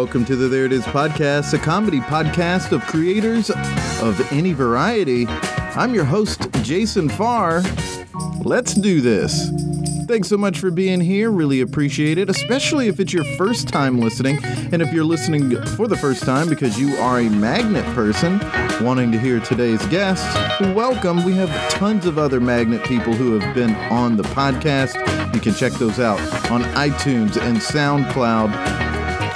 Welcome to the There It Is podcast, a comedy podcast of creators of any variety. I'm your host, Jason Farr. Let's do this. Thanks so much for being here. Really appreciate it, especially if it's your first time listening. And if you're listening for the first time because you are a magnet person wanting to hear today's guest, welcome. We have tons of other magnet people who have been on the podcast. You can check those out on iTunes and SoundCloud.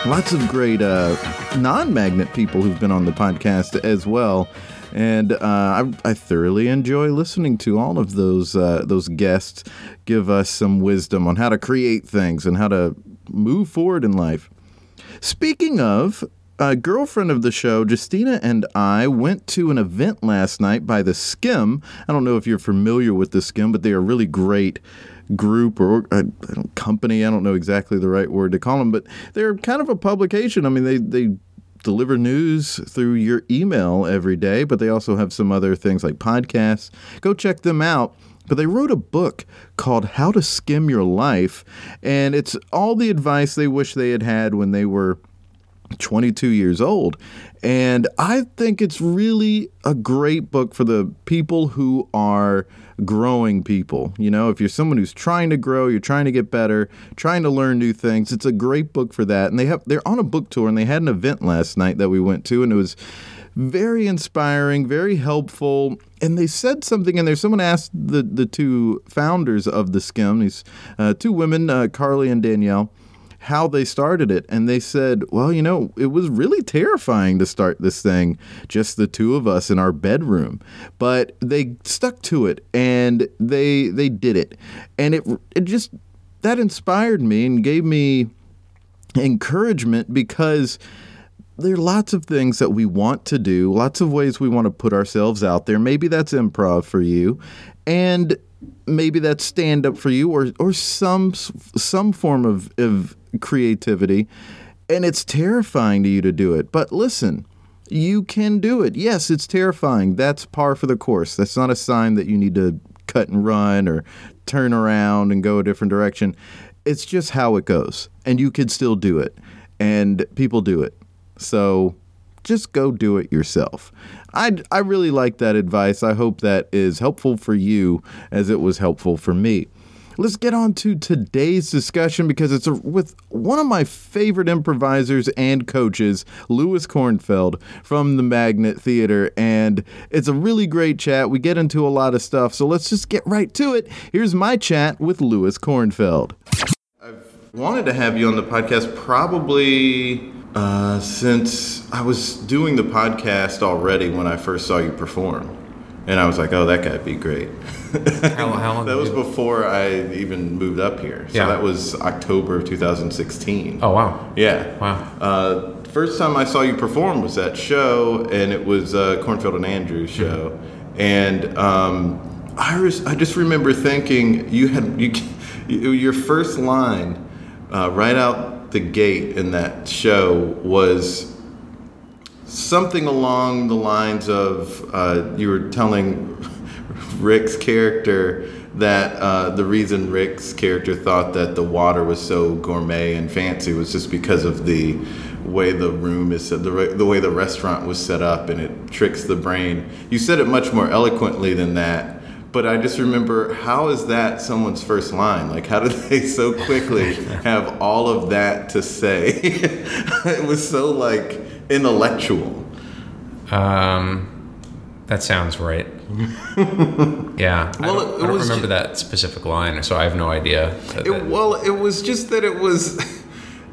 Lots of great uh, non magnet people who've been on the podcast as well. And uh, I, I, thoroughly enjoy listening to all of those uh, those guests give us some wisdom on how to create things and how to move forward in life. Speaking of, a girlfriend of the show, Justina, and I went to an event last night by the Skimm. I don't know if you're familiar with the Skimm, but they are really great group or company. I don't know exactly the right word to call them, but they're kind of a publication. I mean, they they deliver news through your email every day, but they also have some other things like podcasts. Go check them out. But they wrote a book called How to Skimm Your Life, and it's all the advice they wish they had had when they were 22 years old. And I think it's really a great book for the people who are growing people. You know, if you're someone who's trying to grow, you're trying to get better, trying to learn new things, it's a great book for that. And they have they're on a book tour and they had an event last night that we went to and it was very inspiring, very helpful. And they said something in there. Someone asked the, the two founders of the Skimm, these uh, two women, uh, Carly and Danielle, how they started it. And they said, well, you know, it was really terrifying to start this thing, just the two of us in our bedroom. But they stuck to it and they they did it. And it it just that inspired me and gave me encouragement because there are lots of things that we want to do, lots of ways we want to put ourselves out there. Maybe that's improv for you. And maybe that's stand up for you or or some some form of, of creativity, and it's terrifying to you to do it. But listen, you can do it. Yes, it's terrifying. That's par for the course. That's not a sign that you need to cut and run or turn around and go a different direction. It's just how it goes. And you can still do it. And people do it. So just go do it yourself. I, I really like that advice. I hope that is helpful for you as it was helpful for me let's get on to today's discussion because it's with one of my favorite improvisers and coaches, Lewis Kornfeld from the Magnet Theater. And it's a really great chat. We get into a lot of stuff. So let's just get right to it. Here's my chat with Lewis Kornfeld. I've wanted to have you on the podcast probably uh, since I was doing the podcast already when I first saw you perform. And I was like, oh, that guy'd be great. how, how long? that was before I even moved up here. So Yeah. that was October of 2016. Oh wow. Yeah. Wow. Uh, first time I saw you perform was that show, and it was uh, Kornfeld and Andrews Mm-hmm. show. And um, I, was, I just remember thinking you had you, you your first line uh, right out the gate in that show was something along the lines of uh, you were telling Rick's character that uh, the reason Rick's character thought that the water was so gourmet and fancy was just because of the way the room is set, the, re- the way the restaurant was set up, and it tricks the brain. You said it much more eloquently than that. But I just remember, how is that someone's first line? Like, how did they so quickly have all of that to say? it was so like intellectual. Um, that sounds right. yeah. I Well, don't, it I don't remember ju- that specific line, so I have no idea. that- It, well, it was just that it was.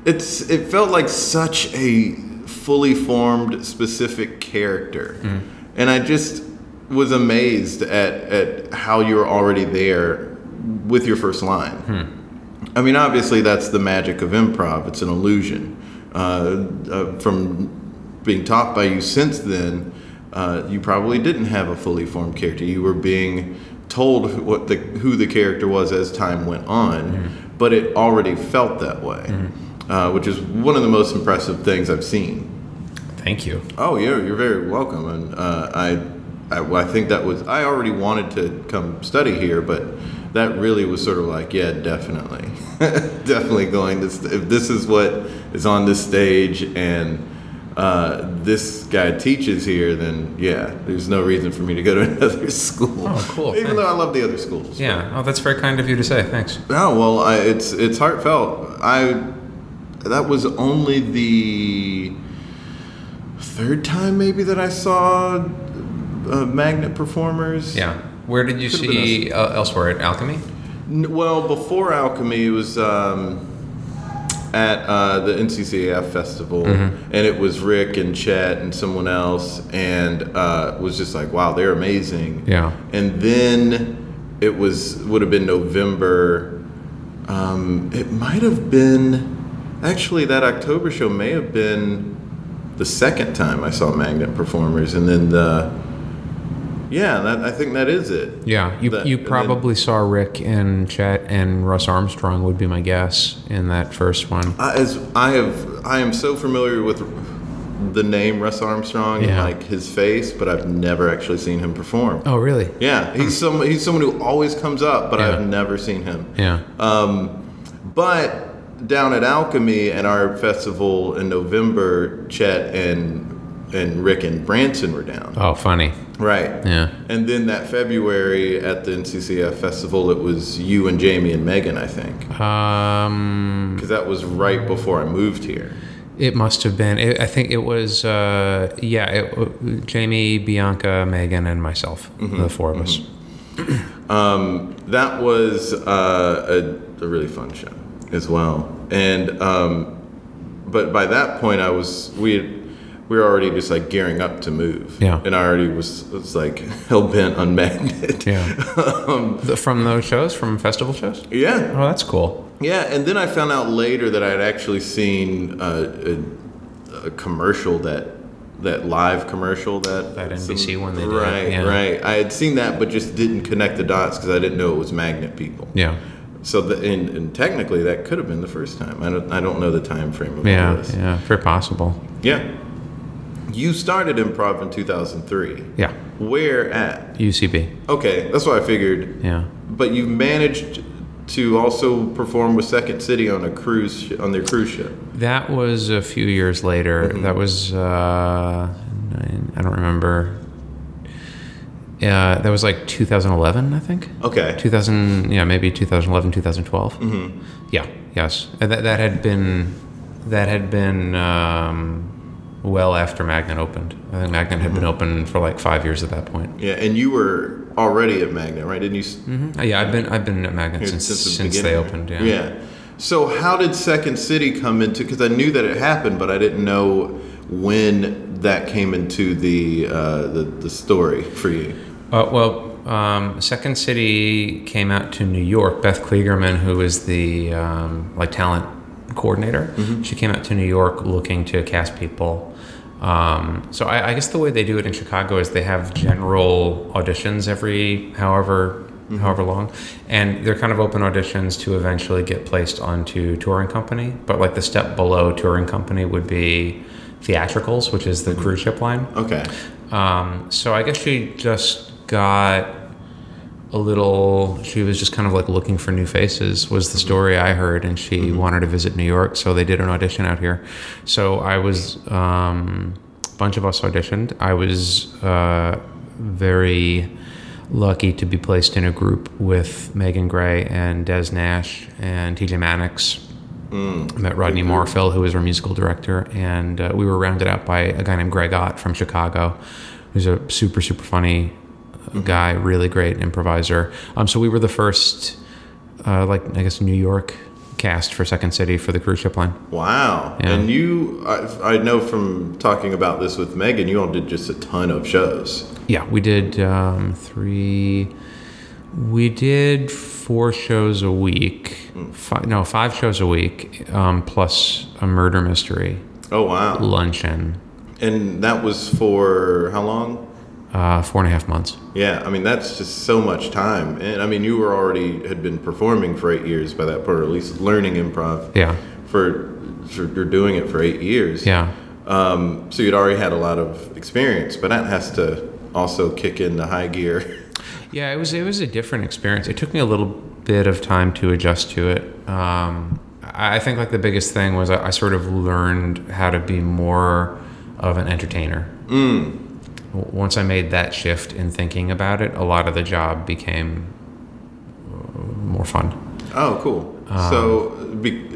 It's. It felt like such a fully formed, specific character, and I just was amazed at at how you were already there with your first line. I mean, obviously, that's the magic of improv. It's an illusion. Uh, uh, from being taught by you since then, uh, you probably didn't have a fully formed character. You were being told what the who the character was as time went on, but it already felt that way, uh, which is one of the most impressive things I've seen. Thank you. Oh, yeah, you're very welcome. And uh, I, I, I think that was I already wanted to come study here, but that really was sort of like, yeah, definitely, definitely going to. St- if this is what is on this stage and uh, this guy teaches here, then yeah, there's no reason for me to go to another school. Oh, cool, Even though I love the other schools. Yeah. Oh, that's very kind of you to say. Thanks. Oh well, I, it's it's heartfelt. I that was only the third time maybe that I saw uh, magnet performers. Yeah. Where did you Could've see uh, elsewhere at Alchemy? N- Well, before Alchemy, it was um, at uh, the NCCAF festival, Mm-hmm. and it was Rick and Chet and someone else, and uh, was just like, wow, they're amazing. Yeah. And then it was would have been November. Um, it might have been actually that October show may have been the second time I saw Magnet performers, and then the yeah, that, I think that is it. Yeah, you, That- you and then- probably saw Rick and Chet and Russ Armstrong would be my guess in that first one. I, as I have, I am so familiar with the name Russ Armstrong and like his face, but I've never actually seen him perform. Oh, really? Yeah, he's some he's someone who always comes up, but Yeah. I've never seen him. Yeah. Um, But down at Alchemy and our festival in November, Chet and and Rick and Branson were down. oh, funny. Right. Yeah. And then that February at the NCCF festival, it was you and Jamie and Megan, I think, Um, because that was right before I moved here. it must have been. It, I think it was. Uh, yeah, it, Jamie, Bianca, Megan, and myself, Mm-hmm. the four of us. that was uh, a, a really fun show as well. And um, but by that point, I was we had, we were already just like gearing up to move. Yeah. and I already was was like hell bent on magnet. Yeah. The- from those shows, from festival shows. yeah, Oh, that's cool. yeah. And then I found out later that I had actually seen uh, a, a commercial that. That live commercial that That NBC one they did, right, yeah. right. I had seen that, but just didn't connect the dots because I didn't know it was magnet people. Yeah. So, the, and, and technically, that could have been the first time. I don't, I don't know the time frame of Yeah. Yeah. Very possible. Yeah. You started improv in 2003. Yeah. Where at? UCB. Okay, that's what I figured. Yeah. But you managed to also perform with Second City on a cruise on their cruise ship. That was a few years later. Mm-hmm. That was uh, I don't remember. Yeah, that was like 2011, I think. Okay. 2000, yeah, maybe 2011, 2012. Mm-hmm. Yeah, yes. That, that had been that had been um, well after Magnet opened. I think Magnet had Mm-hmm. been open for like five years at that point. Yeah, and you were already at Magnet, right? Didn't you? s- Uh, yeah, I've been I've been at Magnet since the since, they opened. Yeah. Yeah. So how did Second City come into? Because I knew that it happened, but I didn't know when that came into the uh, the, the story for you. Uh, well, um, Second City came out to New York. Beth Kligerman, who is the um, like talent coordinator, she came out to New York looking to cast people. Um, so I, I guess the way they do it in Chicago is they have general auditions every however however long, and they're kind of open auditions to eventually get placed onto touring company. But like the step below touring company would be theatricals, which is the cruise ship line. Okay. Um, so I guess she just got a little. She was just kind of like looking for new faces. Was the story I heard, and she wanted to visit New York, so they did an audition out here. So I was. Um, a bunch of us auditioned. I was uh, very lucky to be placed in a group with Megan Gray and Des Nash and TJ Mannix. I met Rodney Morfill, who was our musical director, and uh, we were rounded out by a guy named Greg Ott from Chicago, who's a super, super funny uh, guy, really great improviser. Um, so we were the first, uh, like, I guess, New York cast for Second City for the cruise ship line. Wow. Yeah. And you, I, I know from talking about this with Megan, you all did just a ton of shows. Yeah, we did um, three. We did four shows a week. Five, no, five shows a week, um, plus a murder mystery Oh wow. luncheon. And that was for how long? Uh, four and a half months. Yeah, I mean that's just so much time, and I mean you were already had been performing for eight years by that point, or at least learning improv. Yeah. For, for you're doing it for eight years. Yeah. Um, so you'd already had a lot of experience, but that has to also kick into high gear. Yeah, it was it was a different experience. It took me a little bit of time to adjust to it. Um, I think like the biggest thing was I, I sort of learned how to be more of an entertainer. W- Once I made that shift in thinking about it, a lot of the job became uh, more fun. Oh, cool. so be,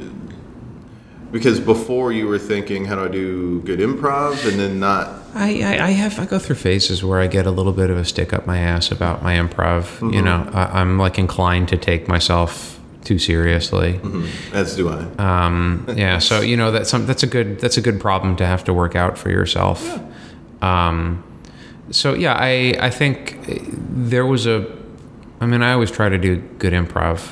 because before you were thinking, how do I do good improv, and then not. I, I, I have I go through phases where I get a little bit of a stick up my ass about my improv. You know, I, I'm like inclined to take myself too seriously. As do I. Um, yeah, so you know that's some, that's a good that's a good problem to have to work out for yourself. Um, so yeah, I I think eh, there was a, I mean I always try to do good improv,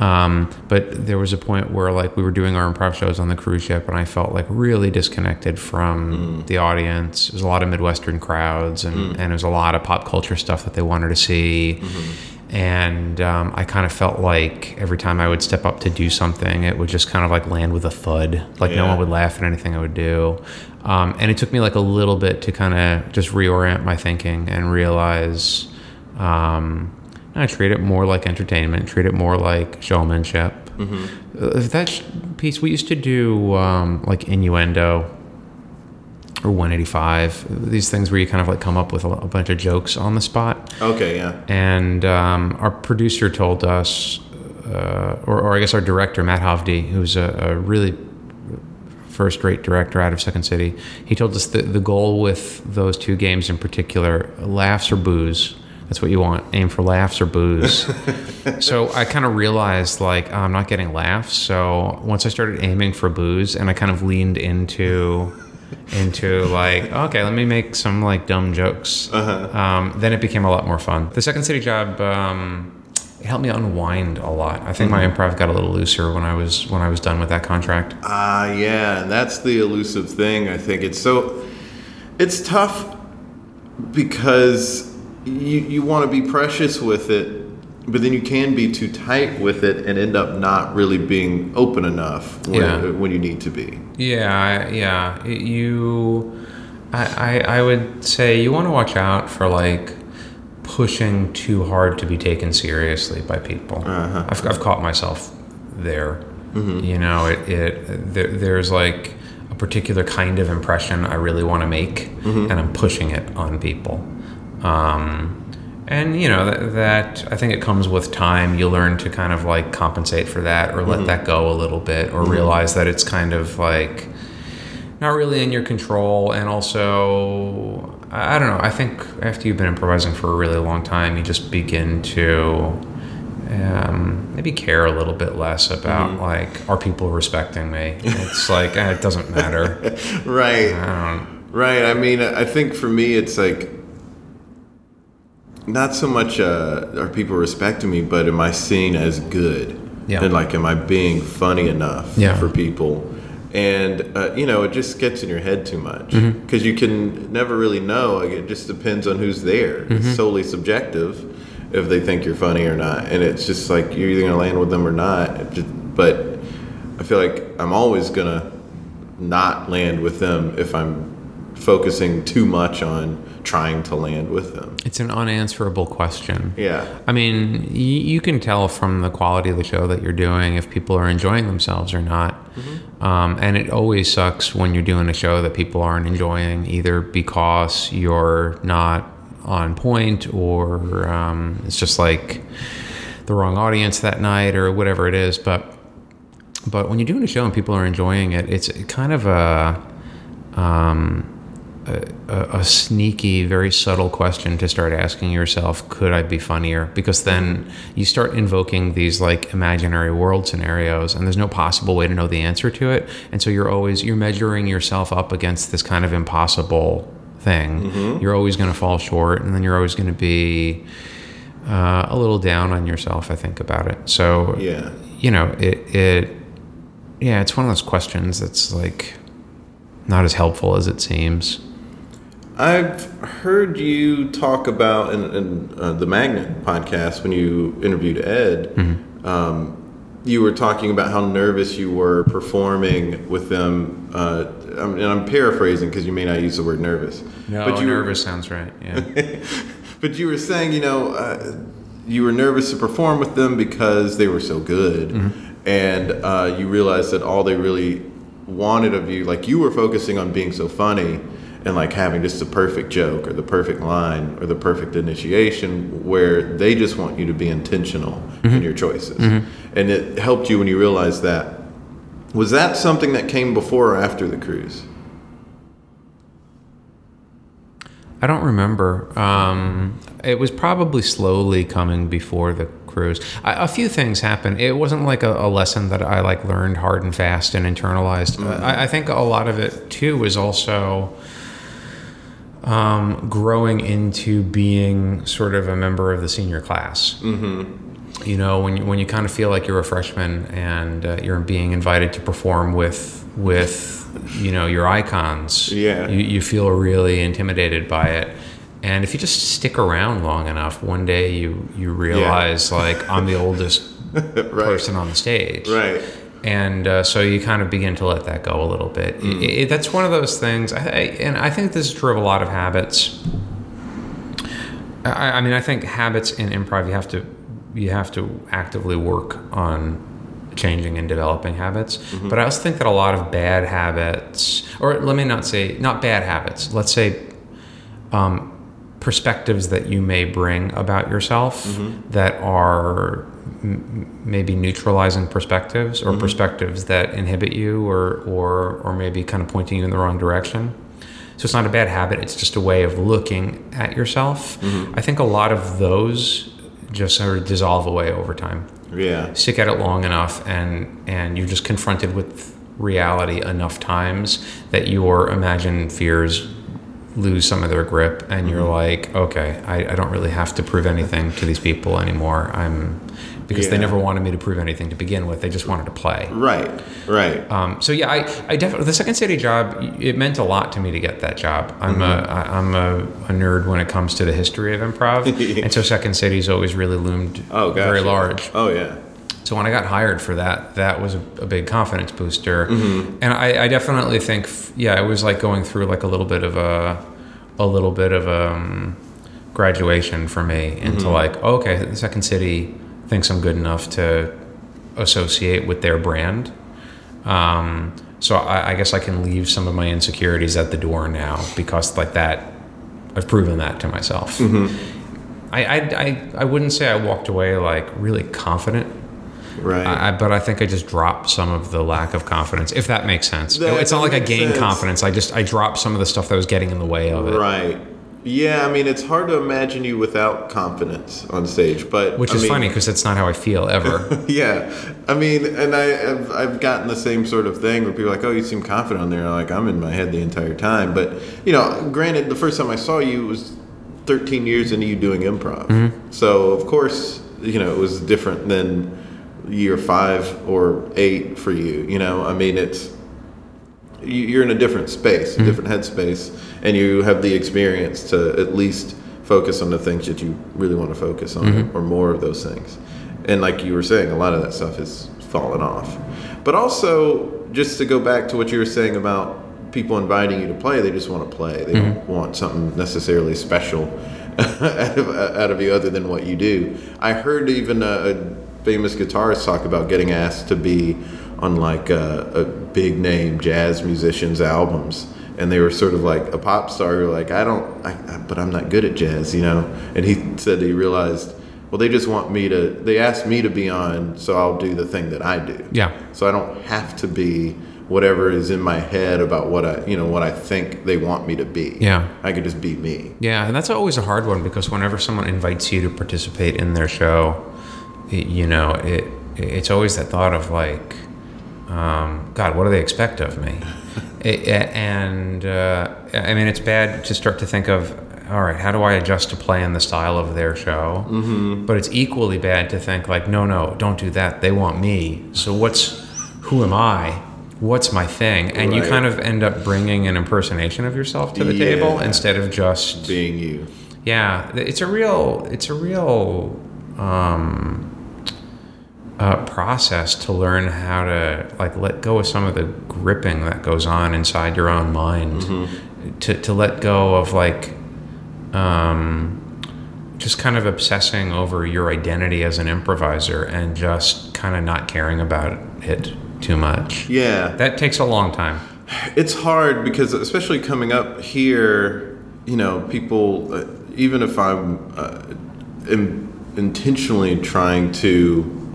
um, but there was a point where like we were doing our improv shows on the cruise ship, and I felt like really disconnected from mm. the audience. There's a lot of Midwestern crowds, and mm. and there's a lot of pop culture stuff that they wanted to see. Mm-hmm. And um, I kind of felt like every time I would step up to do something, it would just kind of like land with a thud. Like no one would laugh at anything I would do. Um, and it took me like a little bit to kind of just reorient my thinking and realize um, I treat it more like entertainment, treat it more like showmanship. Uh, that sh- piece, we used to do um, like innuendo or 185, these things where you kind of like come up with a, a bunch of jokes on the spot. Okay, yeah. And um, our producer told us, uh, or, or I guess our director, Matt Hovde, who's a, a really first rate director out of Second City, he told us that the goal with those two games in particular laughs or booze. That's what you want. Aim for laughs or booze. so I kind of realized like I'm not getting laughs. So once I started aiming for booze and I kind of leaned into into like okay let me make some like dumb jokes. Um, then it became a lot more fun. The second city job um, it helped me unwind a lot. I think my improv got a little looser when i was when i was done with that contract. Ah, yeah, and that's the elusive thing. I think. It's so, it's tough because you you want to be precious with it, but then you can be too tight with it and end up not really being open enough when, Yeah. when you need to be. Yeah, yeah. It- You, I, I, I would say you want to watch out for like pushing too hard to be taken seriously by people. Uh-huh. I've, I've caught myself there. Mm-hmm. You know, it, it there, there's like a particular kind of impression I really want to make, mm-hmm. and I'm pushing it on people. Um, and you know that, that I think it comes with time. You learn to kind of like compensate for that, or let that go a little bit, or realize that it's kind of like not really in your control. And also, I don't know. I think after you've been improvising for a really long time, you just begin to um, maybe care a little bit less about like are people respecting me. It's like eh, it doesn't matter. Right. I don't. Right. I mean, I think for me, it's like not so much uh, are people respecting me, but am I seen as good? Yeah. And like, am I being funny enough Yeah. for people? And uh, you know, it just gets in your head too much Mm-hmm. because you can never really know. Like, it just depends on who's there. Mm-hmm. It's solely subjective if they think you're funny or not, and it's just like you're either gonna land with them or not. Just- but I feel like I'm always gonna not land with them if I'm focusing too much on trying to land with them. It's an unanswerable question. Yeah. I mean, y- you can tell from the quality of the show that you're doing if people are enjoying themselves or not. Um, and it always sucks when you're doing a show that people aren't enjoying, either because you're not on point or um, it's just like the wrong audience that night or whatever it is. But but when you're doing a show and people are enjoying it, it's kind of a um, a, a sneaky, very subtle question to start asking yourself: Could I be funnier? Because then you start invoking these like imaginary world scenarios, and there's no possible way to know the answer to it. And so you're always you're measuring yourself up against this kind of impossible thing. You're always going to fall short, and then you're always going to be uh, a little down on yourself. I think about it. So Yeah. you know, it it yeah, it's one of those questions that's like not as helpful as it seems. I've heard you talk about in, in uh, the Magnet podcast when you interviewed Ed. Mm-hmm. Um, you were talking about how nervous you were performing with them, uh, and I'm paraphrasing because you may not use the word nervous. No, but you nervous sounds right. Yeah. but you were saying, you know, uh, you were nervous to perform with them because they were so good, Mm-hmm. and uh, you realized that all they really wanted of you, like you were focusing on being so funny and like having just the perfect joke or the perfect line or the perfect initiation, where they just want you to be intentional Mm-hmm. in your choices, and it helped you when you realized that. Was that something that came before or after the cruise? I don't remember. Um, it was probably slowly coming before the cruise. I, a few things happened. It wasn't like a, a lesson that I like learned hard and fast and internalized. I, I think a lot of it too was also um, growing into being sort of a member of the senior class. Mm-hmm. You know, when you, when you kind of feel like you're a freshman and uh, you're being invited to perform with with you know your icons. Yeah. You, you feel really intimidated by it. And if you just stick around long enough, one day you you realize like I'm the oldest right. person on the stage Right. And uh, so you kind of begin to let that go a little bit. It, it, that's one of those things, I, I, and I think this is true of a lot of habits. I, I mean, I think habits in improv you have to you have to actively work on changing and developing habits. But I also think that a lot of bad habits, or let me not say not bad habits, let's say um, perspectives that you may bring about yourself mm-hmm. that are m- maybe neutralizing perspectives or mm-hmm. perspectives that inhibit you or, or or maybe kind of pointing you in the wrong direction. So it's not a bad habit, it's just a way of looking at yourself. Mm-hmm. I think a lot of those just sort of dissolve away over time. Yeah. Stick at it long enough and and you're just confronted with reality enough times that your imagined fears lose some of their grip and you're like okay I, I don't really have to prove anything to these people anymore i'm because they never wanted me to prove anything to begin with they just wanted to play Right. Right. um, so yeah, I, I definitely the second city job. It meant a lot to me to get that job. I'm a I, I'm a, a nerd when it comes to the history of improv, and so second city's always really loomed oh, very large. Oh, yeah. So when I got hired for that, that was a, a big confidence booster, Mm-hmm. and I, I definitely think yeah, it was like going through like a little bit of a a little bit of um, graduation for me into Mm-hmm. like okay, the second city thinks I'm good enough to associate with their brand. Um, so I, I guess I can leave some of my insecurities at the door now because like that, I've proven that to myself. I, I, I, I wouldn't say I walked away like really confident, Right. I, but I think I just dropped some of the lack of confidence, if that makes sense. That it's not like I gained sense. confidence. I just I dropped some of the stuff that was getting in the way of it. Right. Yeah, I mean, it's hard to imagine you without confidence on stage, but Which I is mean, funny because that's not how I feel ever. Yeah, I mean, and I, I've, I've gotten the same sort of thing where people are like, "Oh, you seem confident on there." And I'm like, I'm in my head the entire time. But you know, granted, the first time I saw you was 13 years into you doing improv, Mm-hmm. so of course, you know, it was different than year five or eight for you. You know, I mean, it's you- you're in a different space, a mm-hmm. different headspace, and you have the experience to at least focus on the things that you really want to focus on, mm-hmm. or more of those things. And like you were saying, a lot of that stuff has fallen off. But also, just to go back to what you were saying about people inviting you to play, they just want to play. They mm-hmm. don't want something necessarily special out, of, out of you other than what you do. I heard even a, a famous guitarists talk about getting asked to be on like a, a big name jazz musician's albums. And they were sort of like a pop star you're like i don't I, I, but i'm not good at jazz you know? And he said he realized well they just want me to they asked me to be on so i'll do the thing that i do. Yeah. so i don't have to be whatever is in my head about what i you know what i think they want me to be. Yeah. i could just be me. Yeah, and that's always a hard one because whenever someone invites you to participate in their show, it, you know, it it's always that thought of like, um, God, what do they expect of me? It- and uh, I mean, it's bad to start to think of, all right, how do I adjust to play in the style of their show? Mm-hmm. But it's equally bad to think like, no, no, don't do that. They want me. So what's, who am I what's my thing, and you kind of end up bringing an impersonation of yourself to the Yeah. table instead of just Being you. yeah. It's a real it's a real um, uh, process to learn how to like let go of some of the gripping that goes on inside your own mind. To, to let go of like um, just kind of obsessing over your identity as an improviser and just kind of not caring about it too much. Yeah. that takes a long time. It's hard because, especially coming up here, you know, people, uh, even if I'm uh, in, intentionally trying to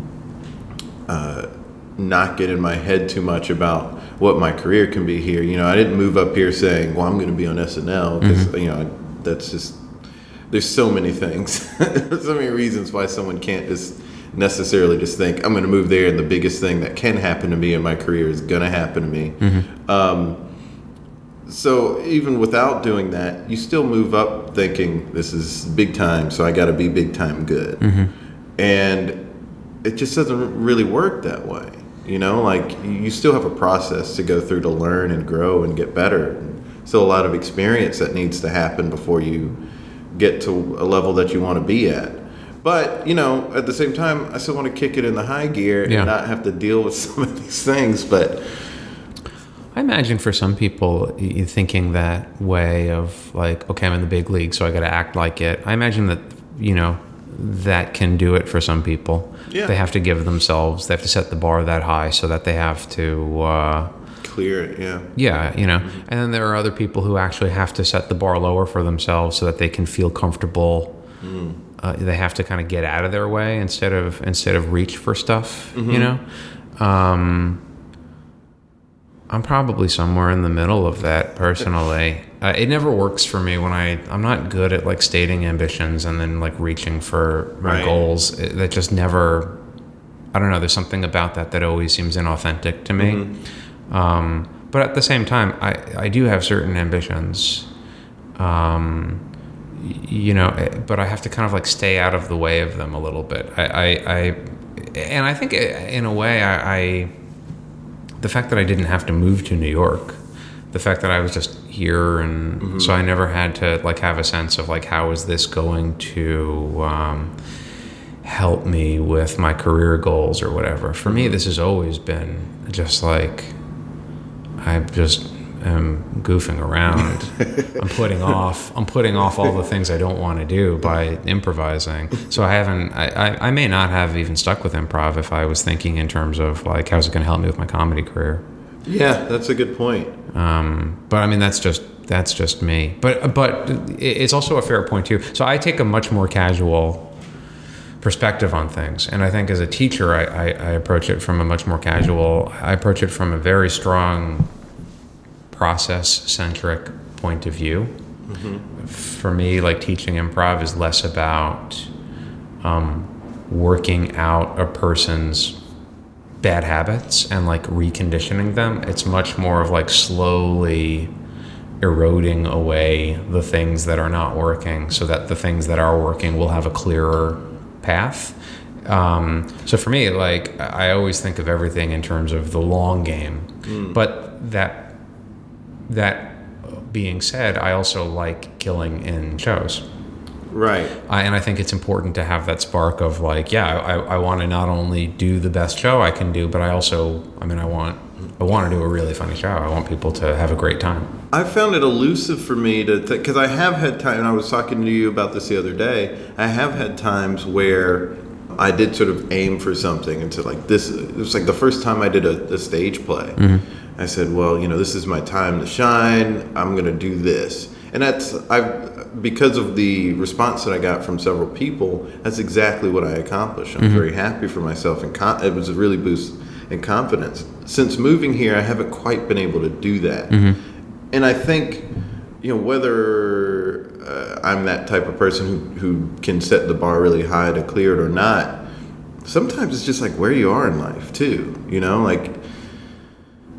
uh, not get in my head too much about what my career can be here, you know, I didn't move up here saying, well, I'm going to be on SNL because, you know, that's just, there's so many things, there's so many reasons why someone can't just necessarily just think I'm going to move there and the biggest thing that can happen to me in my career is going to happen to me. Um, so even without doing that, you still move up thinking this is big time, so I got to be big time good, and it just doesn't really work that way. You know, like you still have a process to go through to learn and grow and get better. Still a lot of experience that needs to happen before you get to a level that you want to be at. But you know, at the same time, I still want to kick it in the high gear Yeah. and not have to deal with some of these things. But I imagine for some people, you thinking that way of like, okay, I'm in the big league, so I got to act like it. I imagine that you know that can do it for some people. Yeah. They have to give themselves, they have to set the bar that high so that they have to, uh, clear it, yeah. yeah, you know. And then there are other people who actually have to set the bar lower for themselves so that they can feel comfortable. Uh, they have to kind of get out of their way instead of instead of reach for stuff, you know. Um, I'm probably somewhere in the middle of that personally. Uh, it never works for me when I I'm not good at like stating ambitions and then like reaching for my Right. goals. It, that just never. I don't know. There's something about that that always seems inauthentic to me. Um, but at the same time, I I do have certain ambitions. Um, you know, eh, but I have to kind of like stay out of the way of them a little bit. I, I, I and I think eh, in a way, I, I the fact that I didn't have to move to New York, the fact that I was just here, and so I never had to like have a sense of like how is this going to um, help me with my career goals or whatever. For me, this has always been just like I just am goofing around. I'm putting off. I'm putting off all the things I don't want to do by improvising. So I haven't. I, I, I may not have even stuck with improv if I was thinking in terms of like how's it going to help me with my comedy career. Yeah, that's a good point. Um, but I mean that's just that's just me. But but it's also a fair point too. So I take a much more casual perspective on things, and I think as a teacher, I, I, I approach it from a much more casual. I approach it from a very strong process centric point of view. For me, like teaching improv is less about um, working out a person's bad habits and like reconditioning them. It's much more of like slowly eroding away the things that are not working so that the things that are working will have a clearer path. Um, so for me, like I always think of everything in terms of the long game, but that that being said, I also like killing in shows. Right. I, and I think it's important to have that spark of like, yeah, I, I want to not only do the best show I can do, but I also, I mean, I want, I want to do a really funny show. I want people to have a great time. I found it elusive for me to, because I have had time, and I was talking to you about this the other day. I have had times where I did sort of aim for something, and so like this, it was like the first time I did a, a stage play. Mm-hmm. I said, well, you know, this is my time to shine. I'm going to do this, and that's I've, because of the response that I got from several people. That's exactly what I accomplished. I'm very happy for myself, and con- it was a really boost in confidence. Since moving here, I haven't quite been able to do that. And I think, you know, whether uh, I'm that type of person who, who can set the bar really high to clear it or not, sometimes it's just like where you are in life too. You know, like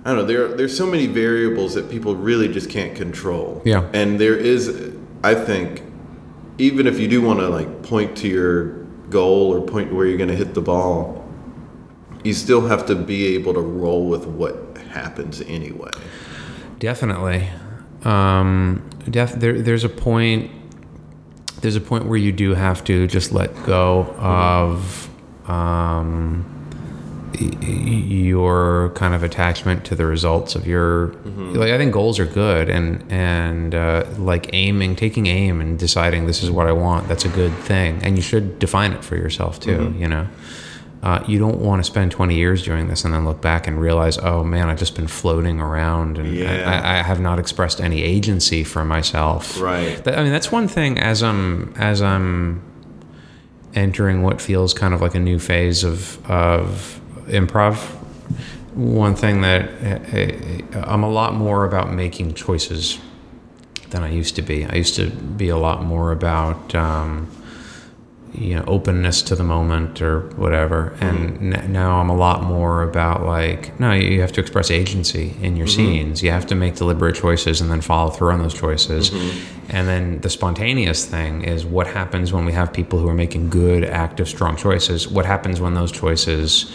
I don't know. There there's so many variables that people really just can't control. Yeah. And there is, I think, even if you do want to like point to your goal or point to where you're going to hit the ball, you still have to be able to roll with what happens anyway. Definitely. Um, def- there, there's a point. There's a point where you do have to just let go of um, your kind of attachment to the results of your. Like I think goals are good, and and uh, like aiming, taking aim, and deciding this is what I want. That's a good thing, and you should define it for yourself too. You know. Uh, you don't want to spend 20 years doing this and then look back and realize, oh man, I've just been floating around and Yeah. I, I have not expressed any agency for myself. Right. That- I mean, that's one thing as I'm as I'm entering what feels kind of like a new phase of of improv. One thing that uh, uh, I'm a lot more about making choices than I used to be. I used to be a lot more about. Um, you know openness to the moment or whatever. Mm-hmm. And n- now i'm a lot more about like no you have to express agency in your mm-hmm. scenes. You have to make deliberate choices and then follow through on those choices. Mm-hmm. And then the spontaneous thing is what happens when we have people who are making good active strong choices? What happens when those choices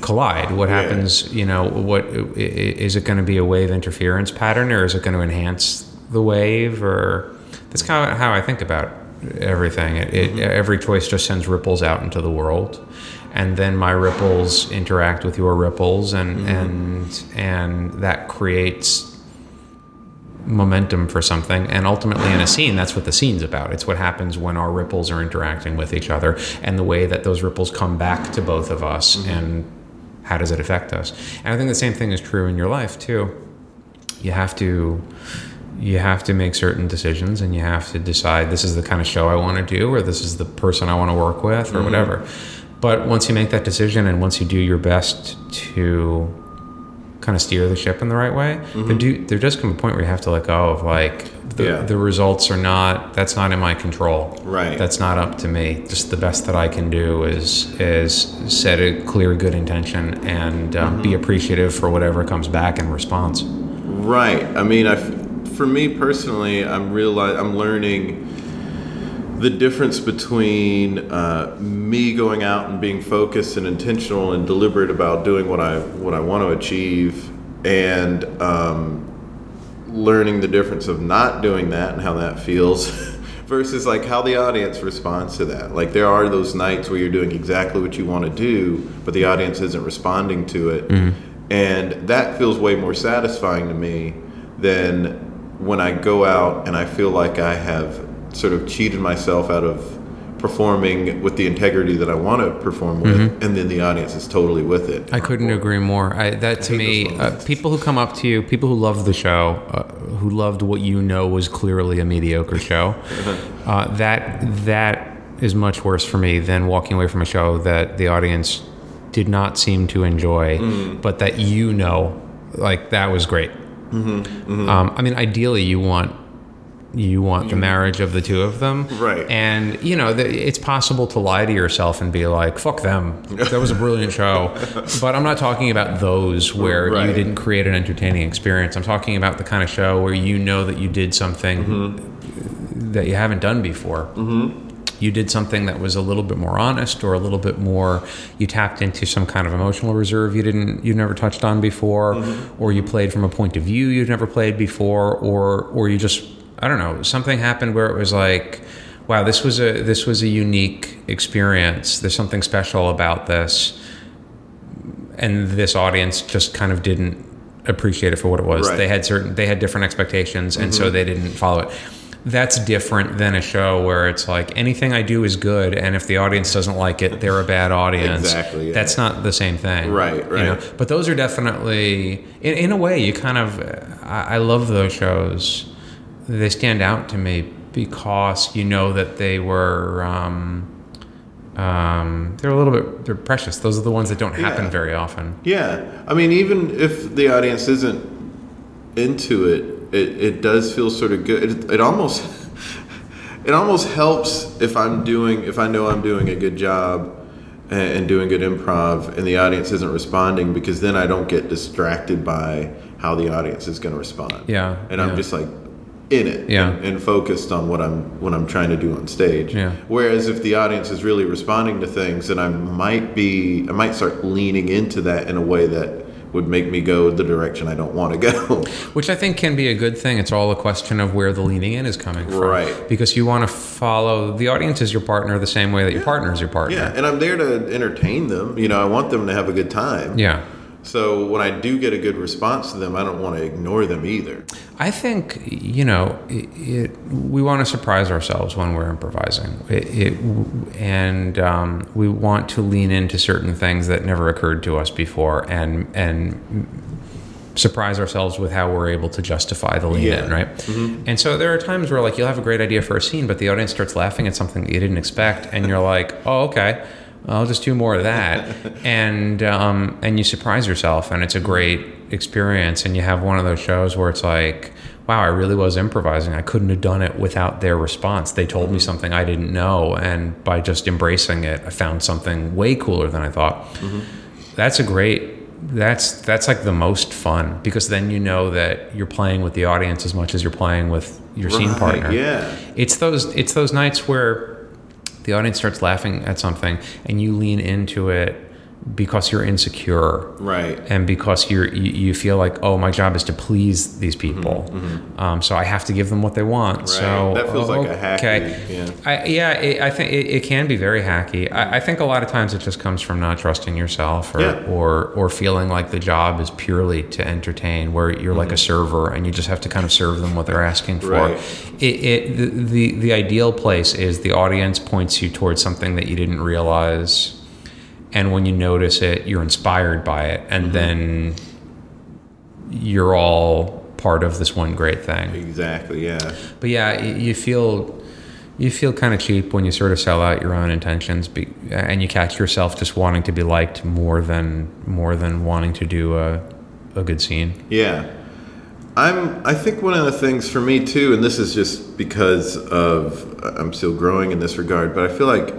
collide? What Yeah. happens you know what is it going to be a wave interference pattern or is it going to enhance the wave? Or that's kind of how i think about everything. It, it, mm-hmm. every choice just sends ripples out into the world. And then my ripples interact with your ripples and mm-hmm. and and that creates momentum for something. And ultimately in a scene that's what the scene's about. It's what happens when our ripples are interacting with each other and the way that those ripples come back to both of us mm-hmm. and how does it affect us? And i think the same thing is true in your life too. You have to you have to make certain decisions and you have to decide this is the kind of show i want to do or this is the person i want to work with or mm-hmm. whatever but once you make that decision and once you do your best to kind of steer the ship in the right way, there mm-hmm. do there does come a point where you have to let go of like the, Yeah. the results are not that's not in my control. Right. That's not up to me. Just the best that I can do is is set a clear good intention and um, be mm-hmm. appreciative for whatever comes back in response. Right. I mean, I, for me personally, I'm realize I'm learning the difference between uh, me going out and being focused and intentional and deliberate about doing what I what I want to achieve, and um, learning the difference of not doing that and how that feels. Versus like how the audience responds to that. Like there are those nights where you're doing exactly what you want to do, but the audience isn't responding to it, and that feels way more satisfying to me than when I go out and I feel like I have sort of cheated myself out of performing with the integrity that I want to perform with, and then the audience is totally with it. I couldn't agree more. I, that to me, uh, people who come up to you, people who love the show, uh, who loved what you know was clearly a mediocre show, uh, that that is much worse for me than walking away from a show that the audience did not seem to enjoy, Mm-hmm. but that you know, like that was great. Mm-hmm. Um, I mean, ideally, you want you want the marriage of the two of them, Right. And you know, the, it's possible to lie to yourself and be like, "Fuck them, that was a brilliant show." but I'm not talking about those where you didn't create an entertaining experience. I'm talking about the kind of show where you know that you did something Mm-hmm. that you haven't done before. You did something that was a little bit more honest, or a little bit more. You tapped into some kind of emotional reserve you didn't, you never touched on before, Mm-hmm. or you played from a point of view you've never played before, or or you just, I don't know, something happened where it was like, wow, this was a this was a unique experience. There's something special about this, and this audience just kind of didn't appreciate it for what it was. Right. Mm-hmm. They had certain, they had different expectations, and so they didn't follow it. That's different than a show where it's like anything I do is good, and if the audience doesn't like it, they're a bad audience. Exactly, yeah. That's not the same thing. Right, you know? right. But those are definitely, in, in a way, you kind of. I, I love those shows. They stand out to me because you know that they were. Um, um, they're a little bit. They're precious. Those are the ones that don't happen Yeah. very often. Yeah, I mean, even if the audience isn't into it, it, it does feel sort of good. It, it almost it almost helps if I'm doing if I know I'm doing a good job and, doing good improv, and the audience isn't responding because then I don't get distracted by how the audience is going to respond. Yeah, and yeah. I'm just like in it Yeah. and, and focused on what I'm what I'm trying to do on stage. Yeah. Whereas if the audience is really responding to things, then I might be I might start leaning into that in a way that would make me go the direction I don't want to go. Which I think can be a good thing. It's all a question of where the leaning in is coming from. Right. Because you want to follow the audience is your partner the same way that your partner is your partner. yeah, and I'm there to entertain them. You know, I want them to have a good time. Yeah. So when I do get a good response to them, I don't want to ignore them either. I think you know it, it, we want to surprise ourselves when we're improvising, it, and um, we want to lean into certain things that never occurred to us before, and and surprise ourselves with how we're able to justify the lean Yeah. in, right? And so there are times where like you'll have a great idea for a scene, but the audience starts laughing at something that you didn't expect, and you're like, oh okay. I'll just do more of that, and um, and you surprise yourself, and it's a great experience. And you have one of those shows where it's like, wow, I really was improvising. I couldn't have done it without their response. They told me something I didn't know, and by just embracing it, I found something way cooler than I thought. That's a great. That's that's like the most fun because then you know that you're playing with the audience as much as you're playing with your scene partner. yeah. It's those it's those nights where the audience starts laughing at something and you lean into it because you're insecure. Right. and because you're you, you feel like oh my job is to please these people. Um, so i have to give them what they want. So Mm-hmm, That feels oh, like a hacky, yeah. I, yeah it, i think it, it can be very hacky. I, I think a lot of times it just comes from not trusting yourself or, Yeah. or or feeling like the job is purely to entertain where you're like a server and you just have to kind of serve them what they're asking for. Right. it, it the, the the ideal place is the audience points you towards something that you didn't realize and when you notice it you're inspired by it and mm-hmm. then you're all part of this one great thing Exactly. Yeah. but yeah you feel you feel kind of cheap when you sort of sell out your own intentions be, and you catch yourself just wanting to be liked more than more than wanting to do a, a good scene Yeah. I'm I think one of the things for me too, and this is just because of I'm still growing in this regard, but I feel like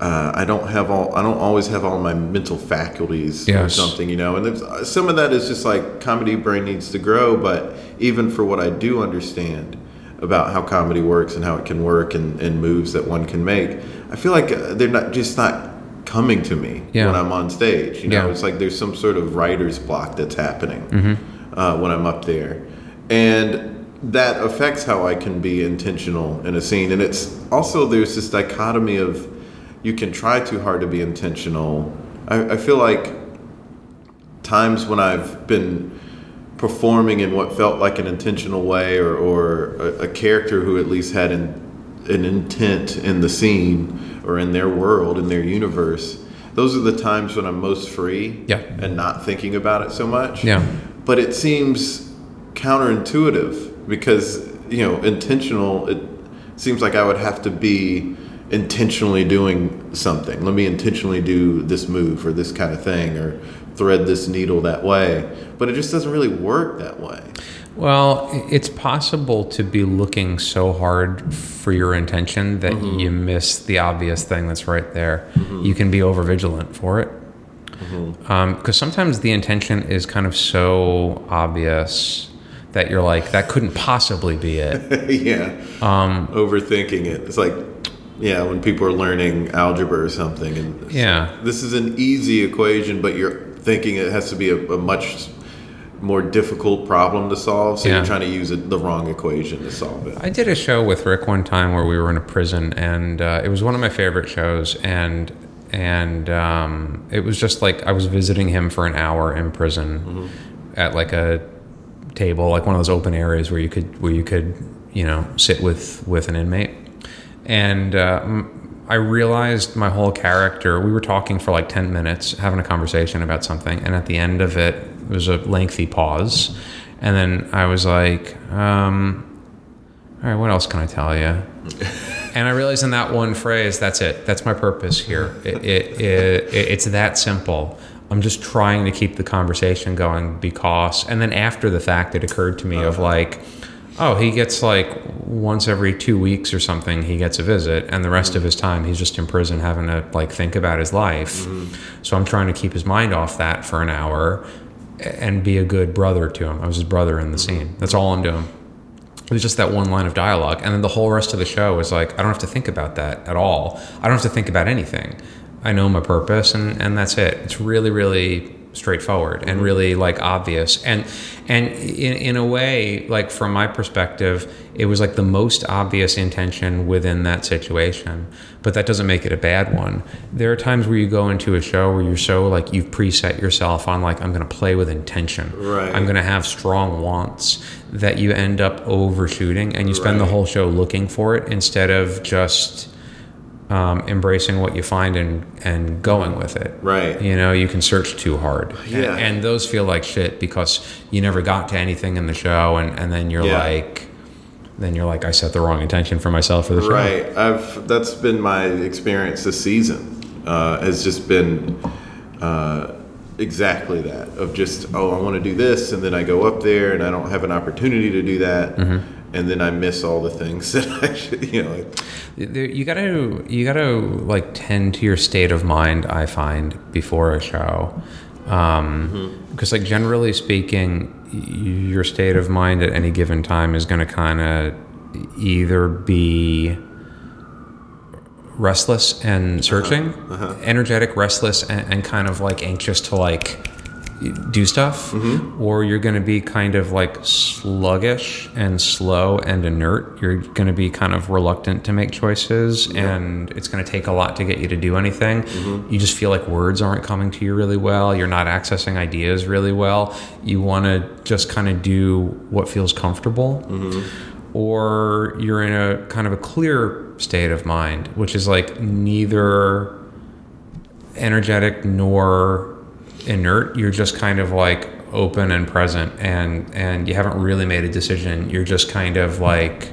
uh, I don't have all I don't always have all my mental faculties or something, you know. And there's, some of that is just like comedy brain needs to grow, but even for what I do understand about how comedy works and how it can work and, and moves that one can make, I feel like uh, they're not just not coming to me Yeah. when I'm on stage. You know, Yeah. it's like there's some sort of writer's block that's happening Mm-hmm. uh, when I'm up there, and that affects how I can be intentional in a scene. And it's also there's this dichotomy of you can try too hard to be intentional. I, I feel like times when I've been performing in what felt like an intentional way, or, or a, a character who at least had an, an intent in the scene or in their world, in their universe. Those are the times when I'm most free Yeah. and not thinking about it so much. Yeah. But it seems counterintuitive because, you know, intentional, it seems like I would have to be intentionally doing something. Let me intentionally do this move or this kind of thing or thread this needle that way. But it just doesn't really work that way. Well, it's possible to be looking so hard for your intention that mm-hmm. you miss the obvious thing that's right there. Mm-hmm. You can be over vigilant for it. Mm-hmm. Um, because sometimes the intention is kind of so obvious that you're like, that couldn't possibly be it. yeah. Um, Overthinking it. It's like, yeah, when people are learning algebra or something, and Yeah. this is an easy equation, but you're thinking it has to be a, a much more difficult problem to solve, so Yeah. you're trying to use it, the wrong equation to solve it. I did a show with Rick one time where we were in a prison, and uh, it was one of my favorite shows. And and um, it was just like I was visiting him for an hour in prison at like a table, like one of those open areas where you could where you could you know sit with with an inmate. And uh, I realized my whole character. We were talking for like ten minutes, having a conversation about something, and at the end of it, it was a lengthy pause, and then I was like. Um, all right, what else can I tell you? and I realized in that one phrase, that's it. That's my purpose here. It, it, it, it's that simple. I'm just trying to keep the conversation going because, and then after the fact, it occurred to me of like, oh, he gets like once every two weeks or something, he gets a visit, and the rest of mm-hmm. his time he's just in prison having to like think about his life. Mm-hmm. So I'm trying to keep his mind off that for an hour and be a good brother to him. I was his brother in the mm-hmm. scene. That's all I'm doing. It was just that one line of dialogue and then the whole rest of the show was like i don't have to think about that at all. I don't have to think about anything. I know my purpose and and that's it. It's really really straightforward and really like obvious. And and in, in a way like from my perspective it was like the most obvious intention within that situation. But that doesn't make it a bad one. There are times where you go into a show where you're so like you've preset yourself on like i'm going to play with intention. Right. i'm going to have strong wants that you end up overshooting and you spend the whole show looking for it instead of just um, embracing what you find and and going with it Right. you know you can search too hard Yeah. and, and those feel like shit because you never got to anything in the show and, and then you're Yeah. like then you're like i set the wrong intention for myself for the show Right. I've that's been my experience this season. Uh, has just been uh, exactly that of just oh I want to do this and then I go up there and I don't have an opportunity to do that Mm-hmm. And then I miss all the things that I should you know like, you gotta you gotta like tend to your state of mind i find before a show. Um, mm-hmm. because like generally speaking your state of mind at any given time is going to kind of either be restless and searching uh-huh. Uh-huh. energetic restless and, and kind of like anxious to like do stuff mm-hmm. or you're going to be kind of like sluggish and slow and inert. You're going to be kind of reluctant to make choices and it's going to take a lot to get you to do anything. Mm-hmm. You just feel like words aren't coming to you really well. You're not accessing ideas really well. You want to just kind of do what feels comfortable. Mm-hmm. Or you're in a kind of a clear state of mind which is like neither energetic nor inert. You're just kind of like open and present, and and you haven't really made a decision. You're just kind of like,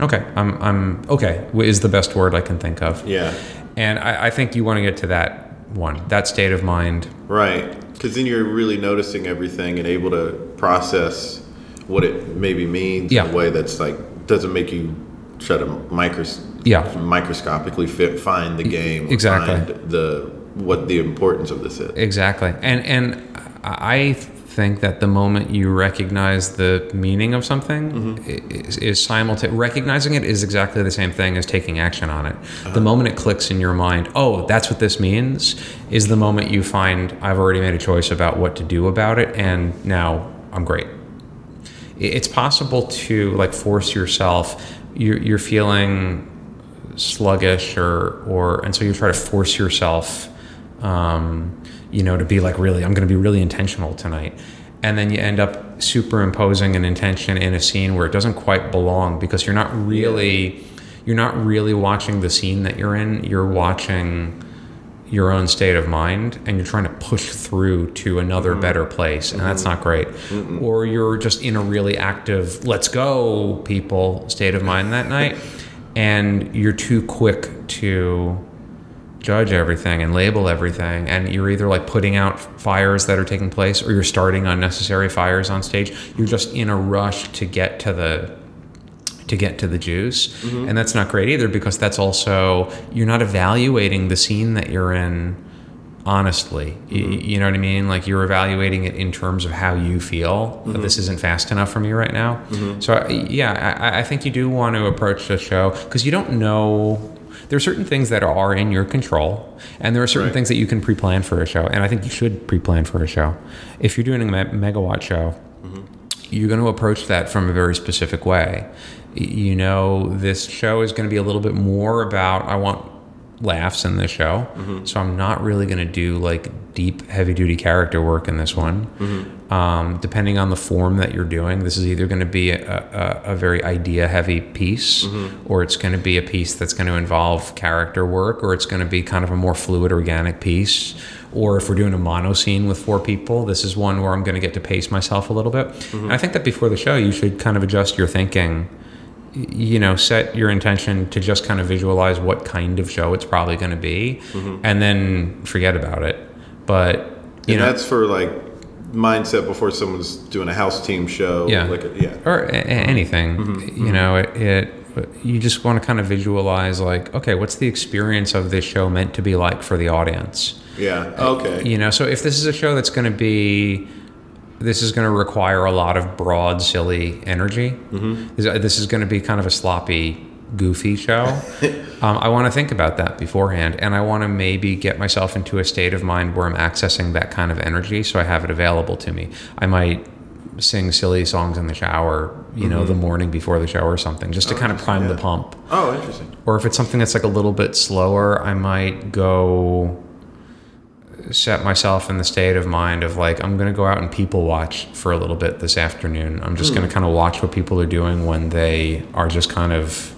okay, I'm I'm okay. Is the best word I can think of. yeah And I, I think you want to get to that one, that state of mind. right because then you're really noticing everything and able to process what it maybe means Yeah. in a way that's like doesn't make you try to micros- Yeah. microscopically fit, find the game Exactly. find the what the importance of this is Exactly. And and I think that the moment you recognize the meaning of something mm-hmm. is, is simultaneous. Recognizing it is exactly the same thing as taking action on it. Uh-huh. The moment it clicks in your mind, oh, that's what this means, is the moment you find I've already made a choice about what to do about it, and now I'm great. It's possible to like force yourself. You're, you're feeling sluggish or or and so you try to force yourself um, you know to be like really i'm going to be really intentional tonight. And then you end up superimposing an intention in a scene where it doesn't quite belong because you're not really you're not really watching the scene that you're in. You're watching your own state of mind and you're trying to push through to another better place and that's not great. Or you're just in a really active let's go people state of mind that night and you're too quick to judge everything and label everything and you're either like putting out fires that are taking place or you're starting unnecessary fires on stage you're just in a rush to get to the to get to the juice. Mm-hmm. And that's not great either because that's also you're not evaluating the scene that you're in honestly. Y- mm-hmm. you know what i mean? Like you're evaluating it in terms of how you feel that mm-hmm. this isn't fast enough for me right now. So yeah I, I think you do want to approach the show because you don't know there are certain things that are in your control and there are certain Right. things that you can pre-plan for a show and i think you should pre-plan for a show if you're doing a megawatt show mm-hmm. you're going to approach that from a very specific way. You know, this show is going to be a little bit more about I want laughs in the show, mm-hmm. so I'm not really going to do like deep, heavy duty character work in this one. Mm-hmm. Um, depending on the form that you're doing, this is either going to be a, a, a very idea heavy piece, mm-hmm. or it's going to be a piece that's going to involve character work, or it's going to be kind of a more fluid, organic piece. Or if we're doing a mono scene with four people, this is one where I'm going to get to pace myself a little bit. And I think that before the show, you should kind of adjust your thinking. You know, set your intention to just kind of visualize what kind of show it's probably going to be, and then forget about it. But you and know, that's for like mindset before someone's doing a house team show. Yeah. Like a, yeah. or a- anything Mm-hmm. you know it, it you just want to kind of visualize like okay what's the experience of this show meant to be like for the audience Yeah. Okay. you know so if this is a show that's going to be this is going to require a lot of broad, silly energy. This, this is going to be kind of a sloppy, goofy show. um, I want to think about that beforehand, and I want to maybe get myself into a state of mind where I'm accessing that kind of energy, so I have it available to me. I might sing silly songs in the shower, you know, the morning before the show or something, just to kind of prime the pump. Oh, interesting. Or if it's something that's like a little bit slower, I might go set myself in the state of mind of like I'm going to go out and people watch for a little bit this afternoon. I'm just going to kind of watch what people are doing when they are just kind of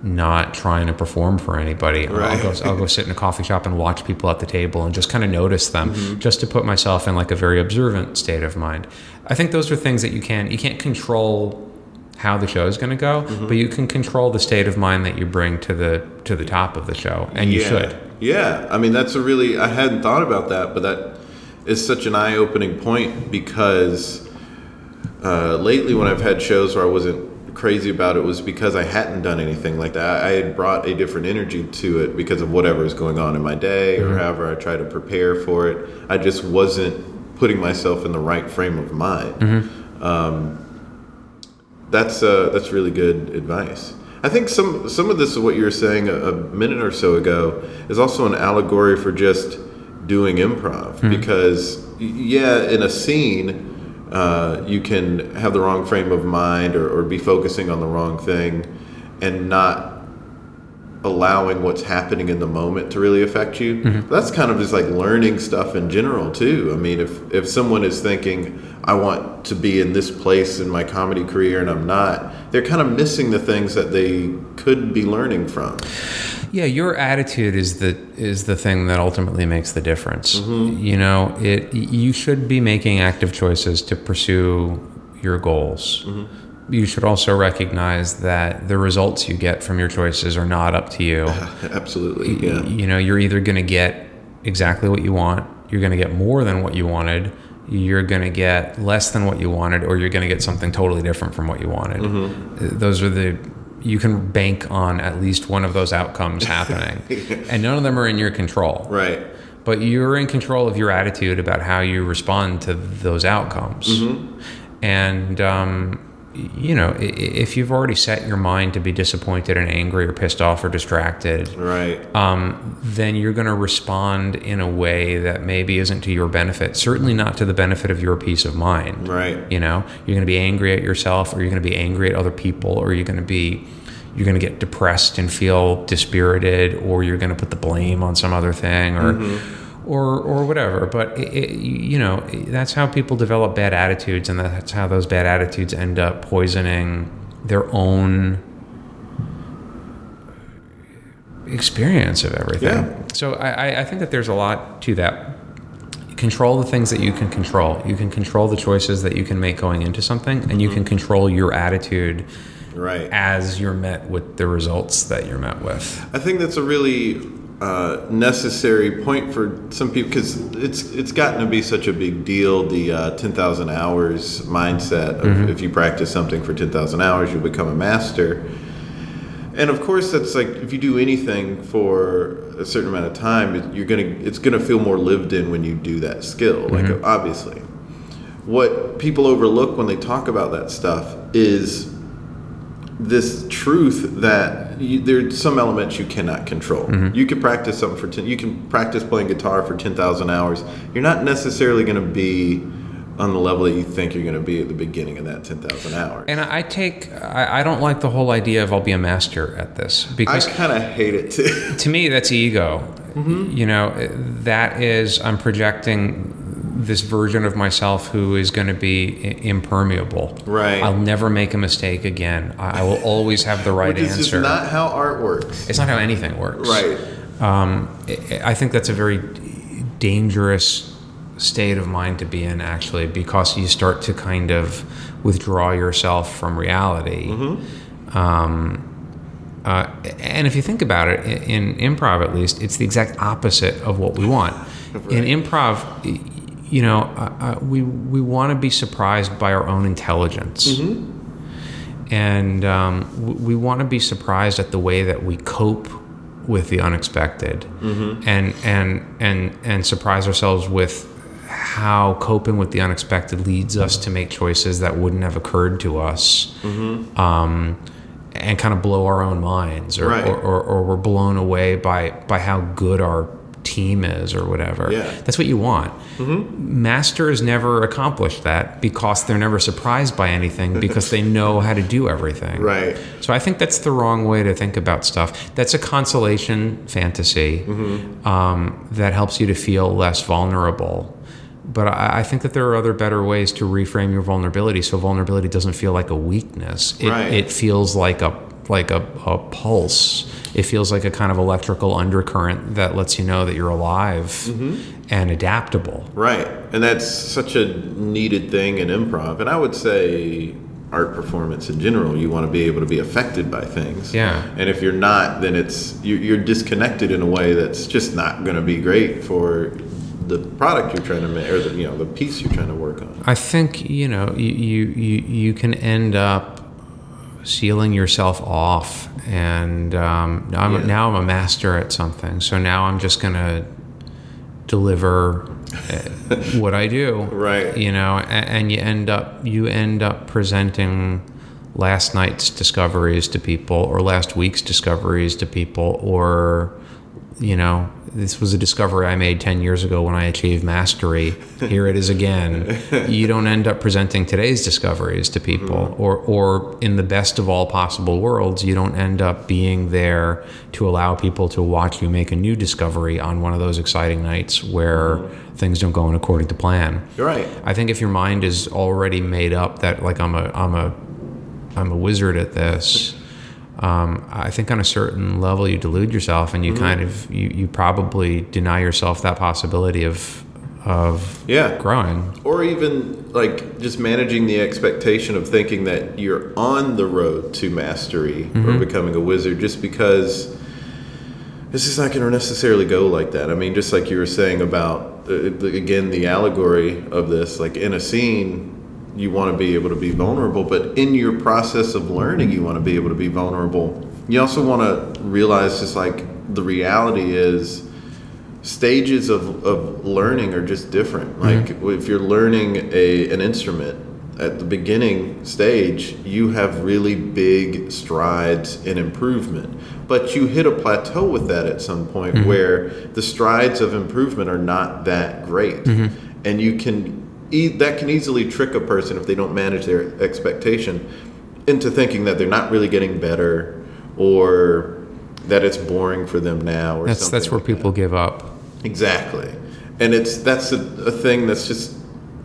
not trying to perform for anybody. I'll go I'll go sit in a coffee shop and watch people at the table and just kind of notice them Mm-hmm. just to put myself in like a very observant state of mind. I think those are things that you can you can't control how the show is going to go, Mm-hmm. but you can control the state of mind that you bring to the to the top of the show, and you should. Yeah, I mean that's a really I hadn't thought about that, but that is such an eye-opening point because uh, lately when I've had shows where I wasn't crazy about it was because I hadn't done anything like that. I had brought a different energy to it because of whatever is going on in my day or however I try to prepare for it. I just wasn't putting myself in the right frame of mind. Um, that's uh, that's really good advice. I think some some of this of what you were saying a, a minute or so ago is also an allegory for just doing improv because yeah, in a scene. Uh, you can have the wrong frame of mind or, or be focusing on the wrong thing and not allowing what's happening in the moment to really affect you. That's kind of just like learning stuff in general too. I mean, if if someone is thinking I want to be in this place in my comedy career and I'm not, they're kind of missing the things that they could be learning from. Yeah, your attitude is the is the thing that ultimately makes the difference. Mm-hmm. You know, it you should be making active choices to pursue your goals. Mm-hmm. You should also recognize that the results you get from your choices are not up to you. Absolutely. Yeah. You know, you're either going to get exactly what you want, you're going to get more than what you wanted, you're going to get less than what you wanted, or you're going to get something totally different from what you wanted. Uh, Those are the you can bank on at least one of those outcomes happening, and none of them are in your control. Right. But you're in control of your attitude about how you respond to those outcomes. And, um, you know, if you've already set your mind to be disappointed and angry or pissed off or distracted, Right. um, then you're going to respond in a way that maybe isn't to your benefit. Certainly not to the benefit of your peace of mind. Right. You know, you're going to be angry at yourself, or you're going to be angry at other people, or you're going to be you're going to get depressed and feel dispirited, or you're going to put the blame on some other thing, or or or whatever. But it, it, you know, that's how people develop bad attitudes, and that's how those bad attitudes end up poisoning their own experience of everything. Yeah. So I, I- think that there's a lot to that. Control the things that you can control. You can control the choices that you can make going into something, and you can mm-hmm. control your attitude Right. as you're met with the results that you're met with. I think that's a really uh, necessary point for some people because it's it's gotten to be such a big deal. The uh, ten thousand hours mindset. Of If you practice something for ten thousand hours, you'll become a master. And of course, that's like if you do anything for a certain amount of time, you're gonna it's gonna feel more lived in when you do that skill. Like obviously, what people overlook when they talk about that stuff is this truth that you, there's some elements you cannot control. Mm-hmm. You can practice something for ten. You can practice playing guitar for ten thousand hours. You're not necessarily going to be on the level that you think you're going to be at the beginning of that ten thousand hours. And I take, I, I don't like the whole idea of I'll be a master at this because I kind of hate it too. to me that's ego. Mm-hmm. You know, that is I'm projecting this version of myself who is going to be i- impermeable. Right. I'll never make a mistake again. I, I will always have the right Which answer. not how art works. it's not how anything works. Right. Um, I think that's a very dangerous state of mind to be in, actually, because you start to kind of withdraw yourself from reality. Um, uh, and if you think about it, i- in improv at least, it's the exact opposite of what we want. In improv, you know, uh, uh, we we want to be surprised by our own intelligence, and um, w- we want to be surprised at the way that we cope with the unexpected, and and and and surprise ourselves with how coping with the unexpected leads us to make choices that wouldn't have occurred to us. Um, and kind of blow our own minds or, Right. or, or, or we're blown away by, by how good our team is or whatever. Yeah. That's what you want. Masters never accomplish that because they're never surprised by anything because they know how to do everything. Right. So I think that's the wrong way to think about stuff. That's a consolation fantasy um, that helps you to feel less vulnerable. But I, I think that there are other better ways to reframe your vulnerability, so vulnerability doesn't feel like a weakness. It, Right. it feels like a like a, a pulse. It feels like a kind of electrical undercurrent that lets you know that you're alive mm-hmm. and adaptable. Right. And that's such a needed thing in improv. And I would say art performance in general, you want to be able to be affected by things. Yeah. And if you're not, then it's you- you're disconnected in a way that's just not going to be great for the product you're trying to make or the, you know the piece you're trying to work on. I think you know you you you, you can end up sealing yourself off, and um, I'm, Yeah. now I'm a master at something. So now I'm just gonna deliver uh, what I do, Right. You know, and, and you end up you end up presenting last night's discoveries to people, or last week's discoveries to people, or you know, this was a discovery I made 10 years ago when I achieved mastery. Here it is again. You don't end up presenting today's discoveries to people, mm-hmm. or, or in the best of all possible worlds, you don't end up being there to allow people to watch you make a new discovery on one of those exciting nights where mm-hmm. things don't go in according to plan. You're right. I think if your mind is already made up that like I'm a I'm a I'm a wizard at this, um, I think on a certain level you delude yourself and you Mm-hmm. kind of you, you probably deny yourself that possibility of of Yeah. growing. Or even like just managing the expectation of thinking that you're on the road to mastery or becoming a wizard just because this is not going to necessarily go like that. I mean, just like you were saying about, uh, again, the allegory of this, like in a scene, you want to be able to be vulnerable, but in your process of learning, you want to be able to be vulnerable. You also want to realize just like the reality is stages of, of learning are just different. Mm-hmm. Like if you're learning a an instrument at the beginning stage, you have really big strides in improvement. But you hit a plateau with that at some point mm-hmm. where the strides of improvement are not that great. Mm-hmm. And you can e- that can easily trick a person if they don't manage their expectation into thinking that they're not really getting better or that it's boring for them now or That's something that's where like that. people give up. Exactly. And it's that's a, a thing that's just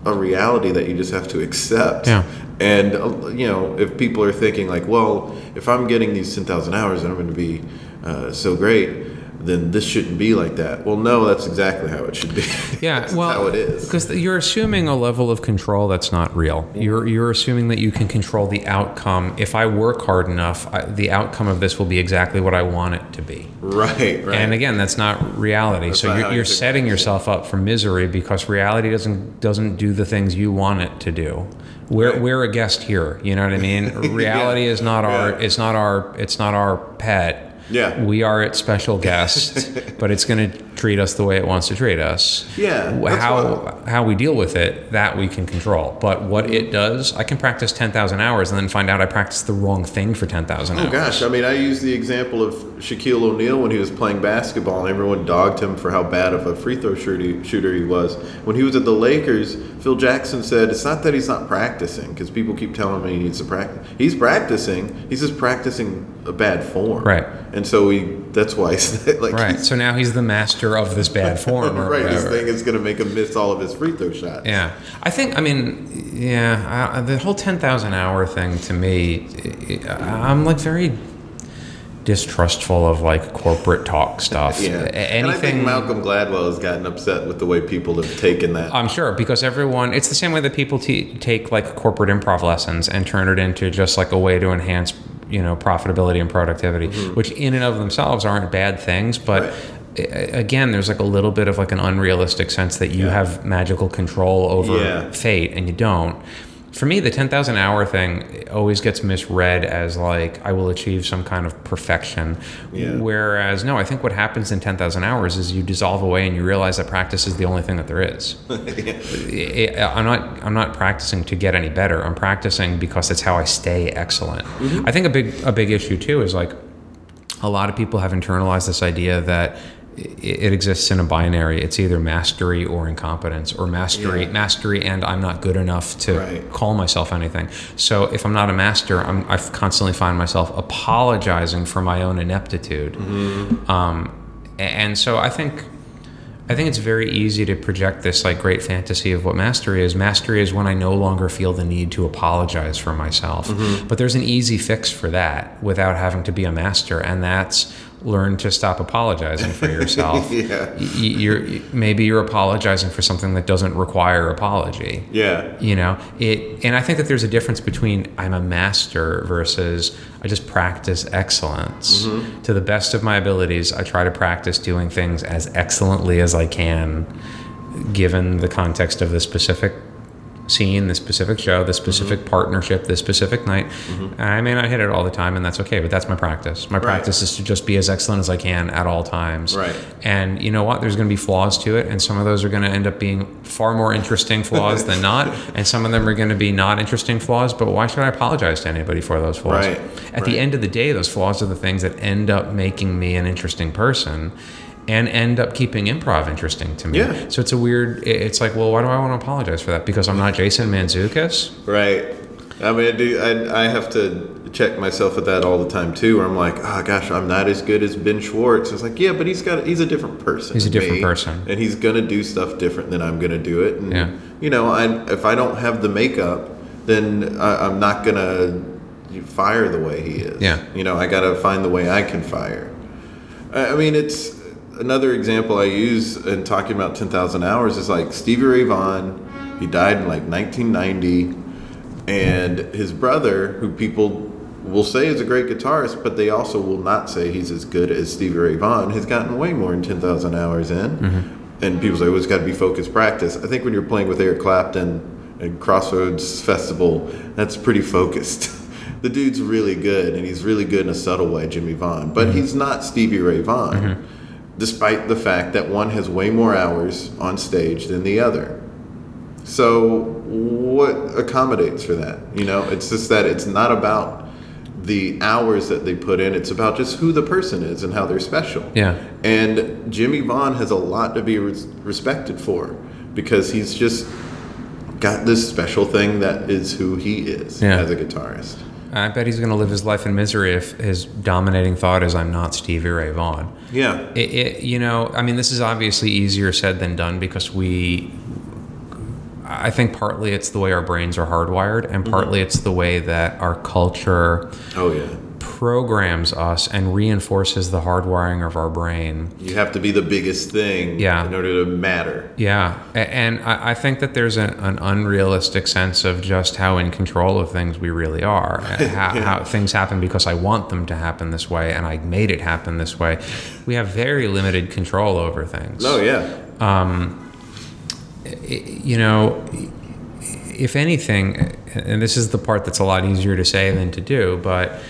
a reality that you just have to accept. Yeah. And uh, you know, if people are thinking like, well, if I'm getting these ten thousand hours and I'm going to be uh, so great, then this shouldn't be like that. Well, no, that's exactly how it should be. Yeah, that's well, how it is. because you're assuming a level of control that's not real. You're you're assuming that you can control the outcome. If I work hard enough, I, the outcome of this will be exactly what I want it to be. Right. Right. And again, that's not reality. so not you're, you you're setting yourself up for misery because reality doesn't doesn't do the things you want it to do. We're Right. we're a guest here. You know what I mean? Reality is not our Yeah. it's not our it's not our pet. Yeah. We are its special guest, but it's going to treat us the way it wants to treat us. Yeah, How how we deal with it, that we can control. But what it does, I can practice 10,000 hours and then find out I practiced the wrong thing for 10,000 hours. Oh gosh, I mean, I use the example of Shaquille O'Neal when he was playing basketball, and everyone dogged him for how bad of a free throw shooter shooter he was. When he was at the Lakers, Phil Jackson said it's not that he's not practicing because people keep telling me he needs to practice. He's practicing. He's just practicing a bad form. Right. And so he that's why he's like Right. So now he's the master of this bad form. Or right. Whatever. thing is going to make him miss all of his free throw shots. Yeah, I think. I mean, yeah, I, the whole ten thousand hour thing to me, I'm like very distrustful of like corporate talk stuff. Yeah. A- And I think Anything. Malcolm Gladwell has gotten upset with the way people have taken that. I'm sure because everyone. It's the same way that people t- take like corporate improv lessons and turn it into just like a way to enhance, you know, profitability and productivity, which in and of themselves aren't bad things, but. Mm-hmm. Right. Again, there's like a little bit of like an unrealistic sense that you have magical control over Yeah. fate and you don't. For me, the 10,000 hour thing always gets misread as like I will achieve some kind of perfection. Yeah. Whereas, no, I think what happens in 10,000 hours is you dissolve away and you realize that practice is the only thing that there is. I- I'm not I'm not practicing to get any better. I'm practicing because it's how I stay excellent. Mm-hmm. I think a big a big issue too is like a lot of people have internalized this idea that it exists in a binary. It's either mastery or incompetence, or mastery, Yeah. mastery, and I'm not good enough to Right. call myself anything. So if I'm not a master, I'm, I constantly find myself apologizing for my own ineptitude. Um, and so I think I think it's very easy to project this like great fantasy of what mastery is. Mastery is when I no longer feel the need to apologize for myself. But there's an easy fix for that without having to be a master, and that's learn to stop apologizing for yourself. Yeah. You're maybe you're apologizing for something that doesn't require apology Yeah. you know it and i think that there's a difference between i'm a master versus i just practice excellence mm-hmm. to the best of my abilities i try to practice doing things as excellently as i can given the context of the specific scene the specific show the mm-hmm. specific partnership the specific night mm-hmm. i may not hit it all the time and that's okay but that's my practice my practice is to just be as excellent as i can at all times Right. and you know what? There's going to be flaws to it, and some of those are going to end up being far more interesting flaws than not, and some of them are going to be not interesting flaws. But why should I apologize to anybody for those flaws? Right, At right. the end of the day, those flaws are the things that end up making me an interesting person. And end up keeping improv interesting to me. Yeah. So it's a weird. It's like, well, why do I want to apologize for that? Because I'm not Jason Mantzoukas. Right. I mean, I do. I, I have to check myself at that all the time too. Where I'm like, oh gosh, I'm not as good as Ben Schwartz. It's like, yeah, but he's got. He's a different person. He's a different me, person. and he's gonna do stuff different than I'm gonna do it. And Yeah. you know, I if I don't have the makeup, then I, I'm not gonna fire the way he is. Yeah. You know, I gotta find the way I can fire. I I mean, it's another example I use in talking about 10,000 hours is like Stevie Ray Vaughan. He died in like 1990, and his brother, who people will say is a great guitarist, but they also will not say he's as good as Stevie Ray Vaughan, has gotten way more than 10,000 hours in. Mm-hmm. And people say, oh, it's got to be focused practice. I think when you're playing with Eric Clapton at Crossroads Festival, that's pretty focused. the dude's really good, and he's really good in a subtle way, Jimmie Vaughan. But mm-hmm. he's not Stevie Ray Vaughan, mm-hmm. Despite the fact that one has way more hours on stage than the other. So, what accommodates for that? You know, it's just that it's not about the hours that they put in, it's about just who the person is and how they're special. Yeah. And Jimmie Vaughan has a lot to be res- respected for because he's just got this special thing that is who he is Yeah. as a guitarist. I bet he's going to live his life in misery if his dominating thought is, "I'm not Stevie Ray Vaughan." Yeah. It, it, you know, I mean, this is obviously easier said than done because we. I think partly it's the way our brains are hardwired, and mm-hmm. partly it's the way that our culture Oh, yeah. Programs us and reinforces the hardwiring of our brain. You have to be the biggest thing Yeah. in order to matter. Yeah, and I think that there's an, an unrealistic sense of just how in control of things we really are. and how, how things happen because I want them to happen this way, and I made it happen this way. We have very limited control over things. Oh, yeah. Um, you know, if anything, and this is the part that's a lot easier to say than to do, but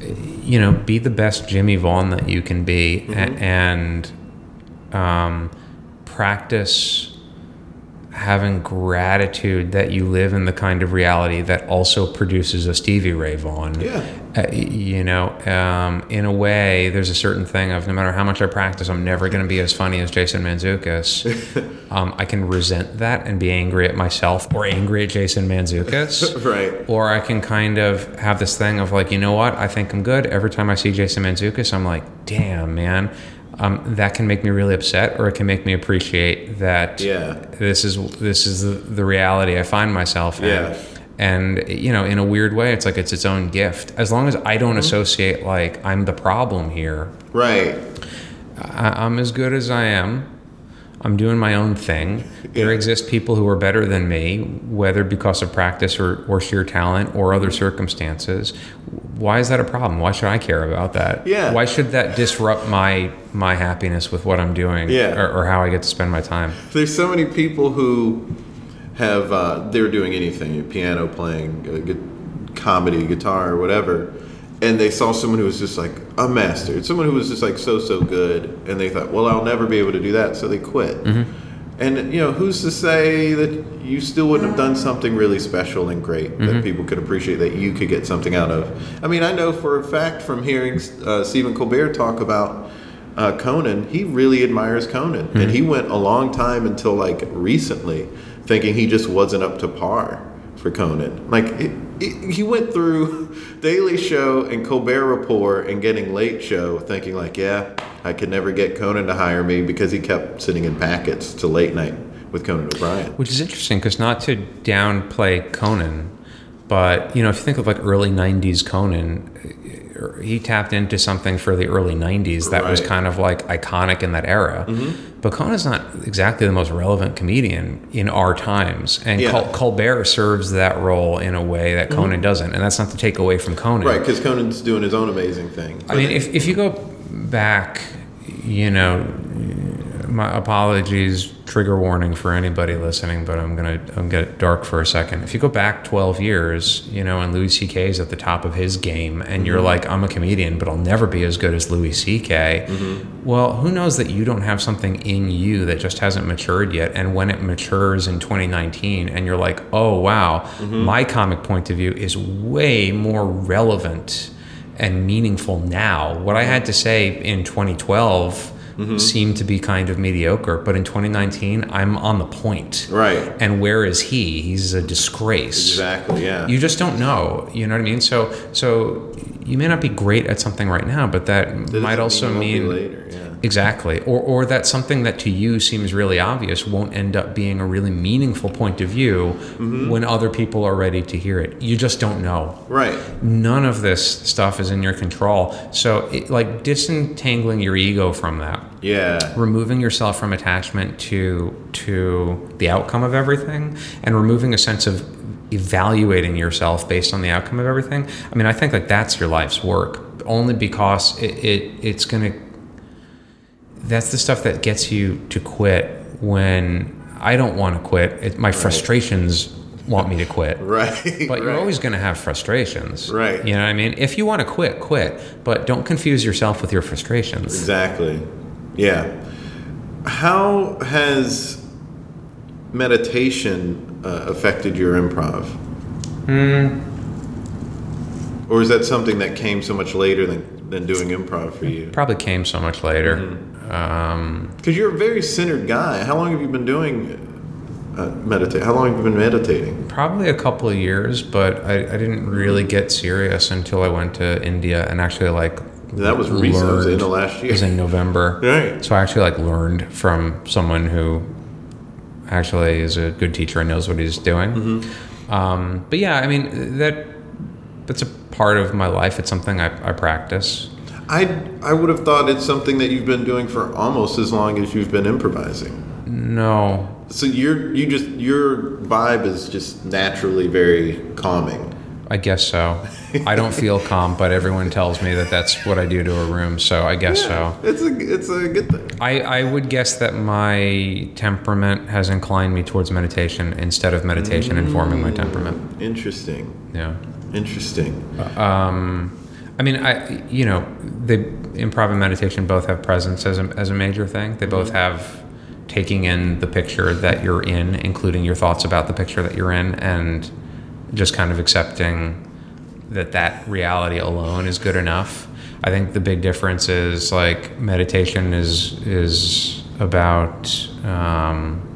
you know, be the best Jimmie Vaughan that you can be, a- and um, practice having gratitude that you live in the kind of reality that also produces a Stevie Ray Vaughan. Yeah. Uh, you know, um, in a way, there's a certain thing of no matter how much I practice, I'm never going to be as funny as Jason Mantzoukas. um, I can resent that and be angry at myself or angry at Jason Mantzoukas. Right. Or I can kind of have this thing of like, you know what? I think I'm good. Every time I see Jason Mantzoukas, I'm like, damn, man. Um, that can make me really upset, or it can make me appreciate that Yeah. this is this is the, the reality I find myself in. Yeah. And you know, in a weird way, it's like it's its own gift. As long as I don't associate like I'm the problem here, Right. I, I'm as good as I am. I'm doing my own thing. There exist people who are better than me, whether because of practice or, or sheer talent or other circumstances. Why is that a problem? Why should I care about that? Yeah. Why should that disrupt my my happiness with what I'm doing Yeah. or, or how I get to spend my time? There's so many people who have uh, they were doing anything, piano playing, uh, comedy, guitar, or whatever, and they saw someone who was just like a master, someone who was just like so so good, and they thought, well, I'll never be able to do that, so they quit. And you know, who's to say that you still wouldn't have done something really special and great that people could appreciate that you could get something out of? I mean, I know for a fact from hearing uh, Stephen Colbert talk about uh, Conan, he really admires Conan, and he went a long time until like recently, thinking he just wasn't up to par for Conan. Like it, he went through Daily Show and Colbert Report and getting Late Show, thinking like, yeah, I could never get Conan to hire me because he kept sitting in packets to late night with Conan O'Brien. Which is interesting because not to downplay Conan, but you know, if you think of like early '90s Conan, he tapped into something for the early '90s that was kind of like iconic in that era. Mm-hmm. But Conan's not exactly the most relevant comedian in our times, and Yeah. Col- Colbert serves that role in a way that Conan mm-hmm. doesn't, and that's not to take away from Conan. Right, because Conan's doing his own amazing thing. I mean, if, if you go back, you know, my apologies, trigger warning for anybody listening, but I'm gonna I'm gonna get dark for a second. If you go back 12 years, you know, and Louis C.K. is at the top of his game, and you're mm-hmm. like, I'm a comedian, but I'll never be as good as Louis C.K. Mm-hmm. Well, who knows that you don't have something in you that just hasn't matured yet, and when it matures in 2019, and you're like, oh wow, mm-hmm. my comic point of view is way more relevant and meaningful now. What I had to say in 2012 Mm-hmm. seemed to be kind of mediocre, but in 2019, I'm on the point. Right. And where is he? He's a disgrace. Exactly, yeah. You just don't know. You know what I mean? So, so you may not be great at something right now, but that, Doesn't might also mean later, yeah. Exactly. Or, or that something that to you seems really obvious won't end up being a really meaningful point of view Mm-hmm. when other people are ready to hear it. You just don't know Right. none of this stuff is in your control. So, it, like disentangling your ego from that, Yeah. removing yourself from attachment to to the outcome of everything, and removing a sense of evaluating yourself based on the outcome of everything. I mean, I think like that's your life's work. Only because it, it it's gonna. That's the stuff that gets you to quit when I don't want to quit. It, my frustrations want me to quit Right. but you're right. always going to have frustrations Right. you know what i mean if you want to quit quit but don't confuse yourself with your frustrations Exactly. Yeah. How has meditation uh, affected your improv? Hmm. Or is that something that came so much later than, than doing improv for you? probably came so much later Mm-hmm. um, Because you're a very centered guy. How long have you been doing uh, meditate? How long have you been meditating? probably a couple of years but I, I didn't really get serious until i went to india and actually like That was recent. It was in the last it year. was in november Right. so i actually like learned from someone who actually is a good teacher and knows what he's doing Mm-hmm. um, but yeah i mean that that's a part of my life it's something i, I practice I I would have thought it's something that you've been doing for almost as long as you've been improvising. no So you're you just your vibe is just naturally very calming. I guess so. I don't feel calm, but everyone tells me that that's what I do to a room, so I guess so. It's a it's a good thing. I, I would guess that my temperament has inclined me towards meditation instead of meditation informing my mm, temperament. Interesting. Yeah. Interesting. Um, I mean, I you know, the improv and meditation both have presence as a, as a major thing. They both have taking in the picture that you're in, including your thoughts about the picture that you're in, and just kind of accepting that that reality alone is good enough. I think the big difference is like meditation is is about um,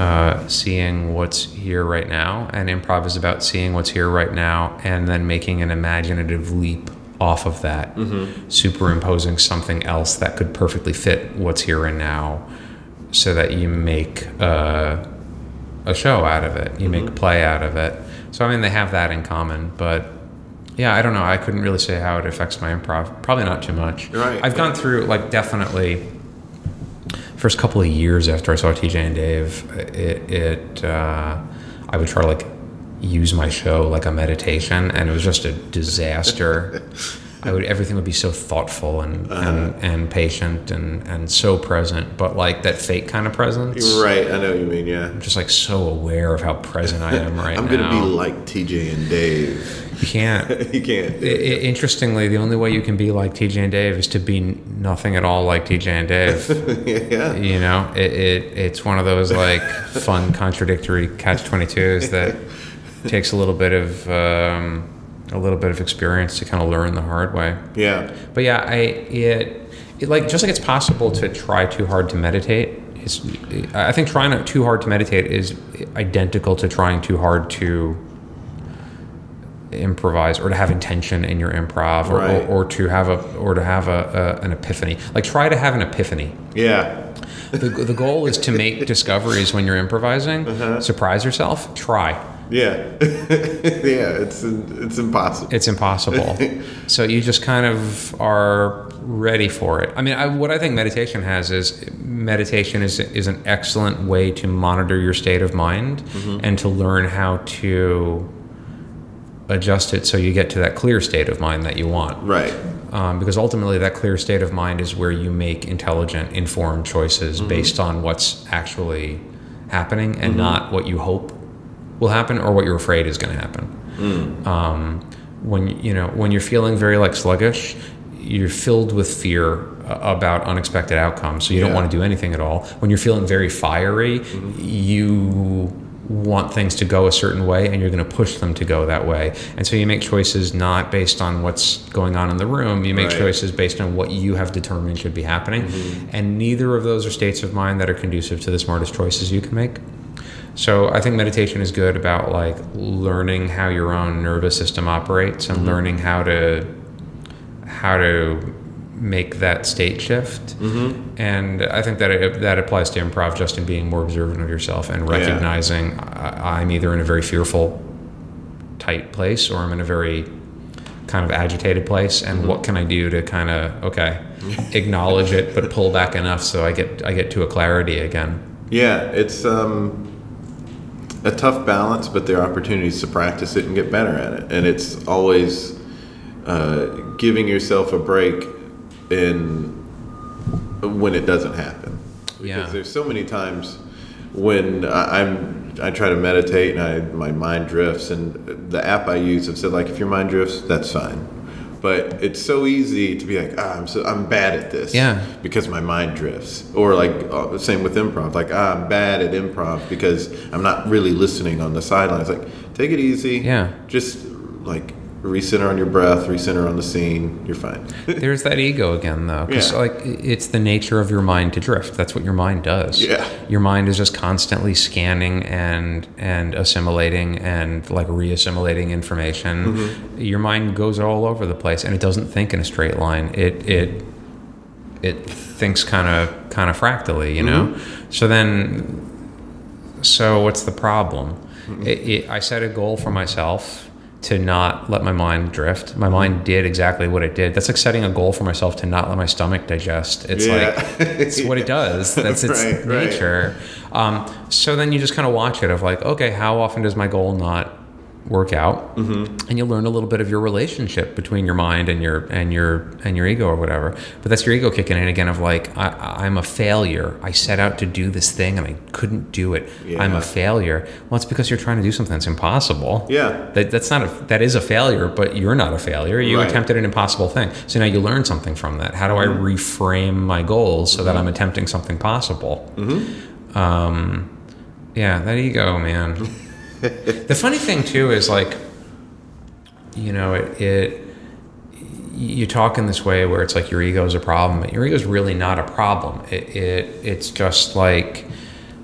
uh, seeing what's here right now, and improv is about seeing what's here right now and then making an imaginative leap off of that, superimposing something else that could perfectly fit what's here and now, so that you make uh, a show out of it, you make a play out of it. So, I mean, they have that in common, but yeah, I don't know. I couldn't really say how it affects my improv. Probably not too much. Right. I've gone through, like, definitely first couple of years after I saw TJ and Dave, it, it uh, I would try to like use my show like a meditation, and it was just a disaster. I would everything would be so thoughtful and and, and patient and and so present, but like that fake kind of presence. Right, I know what you mean. Yeah, I'm just like so aware of how present I am right I'm now. gonna be like TJ and Dave. you can't. you can't. I- I- interestingly, the only way you can be like TJ and Dave is to be nothing at all like TJ and Dave. yeah, you know, it, it it's one of those like fun contradictory catch twenty twos that takes a little bit of um, a little bit of experience to kind of learn the hard way. yeah, But yeah, I it, it like just like it's possible to try too hard to meditate. It's I think trying too hard to meditate is identical to trying too hard to improvise or to have intention in your improv or, Right. or, or to have a or to have a, a an epiphany like try to have an epiphany yeah, the, the goal is to make discoveries when you're improvising Uh-huh. surprise yourself try yeah, yeah. It's it's impossible. it's impossible so you just kind of are ready for it i mean I, what i think meditation has is meditation is is an excellent way to monitor your state of mind mm-hmm. and to learn how to adjust it so you get to that clear state of mind that you want right. um, because ultimately that clear state of mind is where you make intelligent informed choices mm-hmm. based on what's actually happening and mm-hmm. not what you hope will happen or what you're afraid is going to happen um, when you know when you're feeling very like sluggish you're filled with fear uh, about unexpected outcomes so you don't want to do anything at all. When you're feeling very fiery you want things to go a certain way and you're going to push them to go that way. And so you make choices not based on what's going on in the room you make Right. choices based on what you have determined should be happening. And neither of those are states of mind that are conducive to the smartest choices you can make so I think meditation is good about like learning how your own nervous system operates and mm-hmm. learning how to how to make that state shift. Mm-hmm. And I think that it, that applies to improv just in being more observant of yourself and recognizing I, I'm either in a very fearful, tight place or I'm in a very kind of agitated place. And mm-hmm. what can I do to kind of okay acknowledge it but pull back enough so I get I get to a clarity again. Yeah, it's um, a tough balance, but there are opportunities to practice it and get better at it. And it's always uh, giving yourself a break in when it doesn't happen. Because Yeah. there's so many times when I, I'm I try to meditate and I my mind drifts, and the app I use have said like if your mind drifts, that's fine. But it's so easy to be like, ah, I'm so I'm bad at this Yeah. because my mind drifts. Or like uh, same with improv, like ah, I'm bad at improv because I'm not really listening on the sidelines. Like take it easy. Yeah. Just like recenter on your breath, recenter on the scene. You're fine. There's that ego again, though, because Yeah. like it's the nature of your mind to drift. That's what your mind does. Yeah. Your mind is just constantly scanning and and assimilating and like re-assimilating information. Mm-hmm. Your mind goes all over the place, and it doesn't think in a straight line. It it it thinks kind of kind of fractally, you know. Mm-hmm. So then, so what's the problem? Mm-hmm. It, it, I set a goal for myself to not let my mind drift. My mind did exactly what it did. That's like setting a goal for myself to not let my stomach digest. It's Yeah. like it's what it does. That's its Right, right. nature. Um, so then you just kind of watch it of like, okay, how often does my goal not work out? Mm-hmm. And you learn a little bit of your relationship between your mind and your and your and your ego or whatever. But that's your ego kicking in again of like, I, I'm a failure. I set out to do this thing and I couldn't do it. I'm a failure. Well, it's because you're trying to do something that's impossible. Yeah. That, that's not a that is a failure, but you're not a failure. You Right. attempted an impossible thing. So now you learn something from that. How do I Mm-hmm. reframe my goals so that I'm attempting something possible? Mm-hmm. Um, yeah, that ego, man. the funny thing too is like, you know, it, it you talk in this way where it's like your ego is a problem, but your ego is really not a problem. It, it it's just like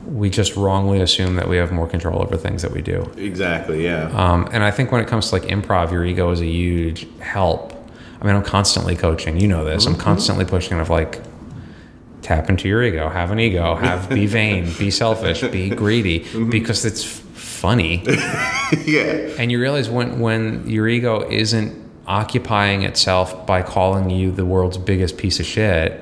we just wrongly assume that we have more control over things that we do. Exactly. Yeah. Um, and I think when it comes to like improv, your ego is a huge help. I mean, I'm constantly coaching. You know this. I'm constantly pushing of like tap into your ego, have an ego, have be vain, be selfish, be greedy, because it's funny. yeah. And you realize when when your ego isn't occupying itself by calling you the world's biggest piece of shit,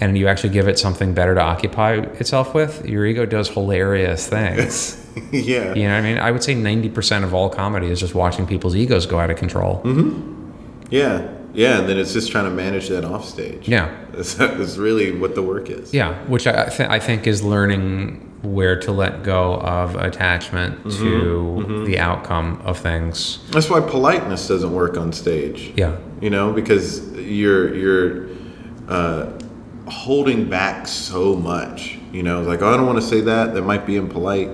and you actually give it something better to occupy itself with, your ego does hilarious things. yeah. You know what I mean? I would say 90% of all comedy is just watching people's egos go out of control. Mhm. Yeah. Yeah, and then it's just trying to manage that off stage. Yeah. That's, that's really what the work is. Yeah, which I, th- I think is learning where to let go of attachment Mm-hmm. to the outcome of things. That's why politeness doesn't work on stage. Yeah. You know, because you're you're uh, holding back so much. You know, like oh, I don't want to say that. That might be impolite.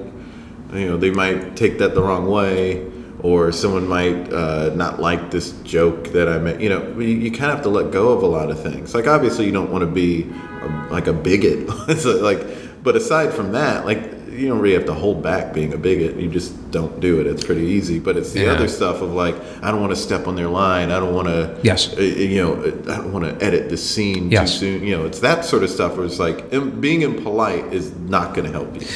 You know, they might take that the wrong way, or someone might uh, not like this joke that I made. You know, you, you kind of have to let go of a lot of things. Like obviously, you don't want to be a, like a bigot. like, but aside from that, like you don't really have to hold back being a bigot. You just don't do it. It's pretty easy. But it's the Yeah. other stuff of like I don't want to step on their line. I don't want to. Yes. uh, you know, I don't want to edit the scene Yes. too soon. You know, it's that sort of stuff where it's like im- being impolite is not going to help you.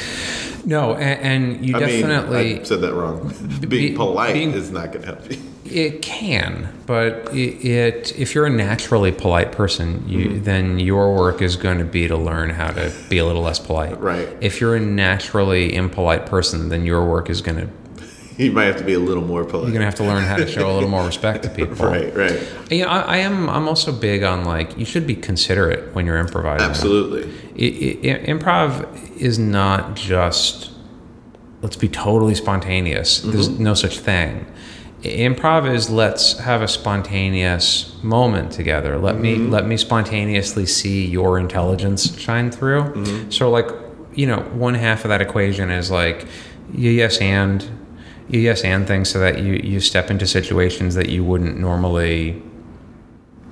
No, and, and you I definitely mean, I said that wrong. be- being polite being- is not going to help you. It can, but it, it if you're a naturally polite person, you mm-hmm. then your work is going to be to learn how to be a little less polite. Right. If you're a naturally impolite person, then your work is going to You might have to be a little more polite. you're going to have to learn how to show a little more respect to people. right, right. You know, I, I am. I'm also big on like you should be considerate when you're improvising. Absolutely. I- I- improv is not just let's be totally spontaneous. There's mm-hmm. no such thing. Improv is let's have a spontaneous moment together. Let me mm-hmm. let me spontaneously see your intelligence shine through. Mm-hmm. So like, you know, one half of that equation is like you yes and you yes and things so that you you step into situations that you wouldn't normally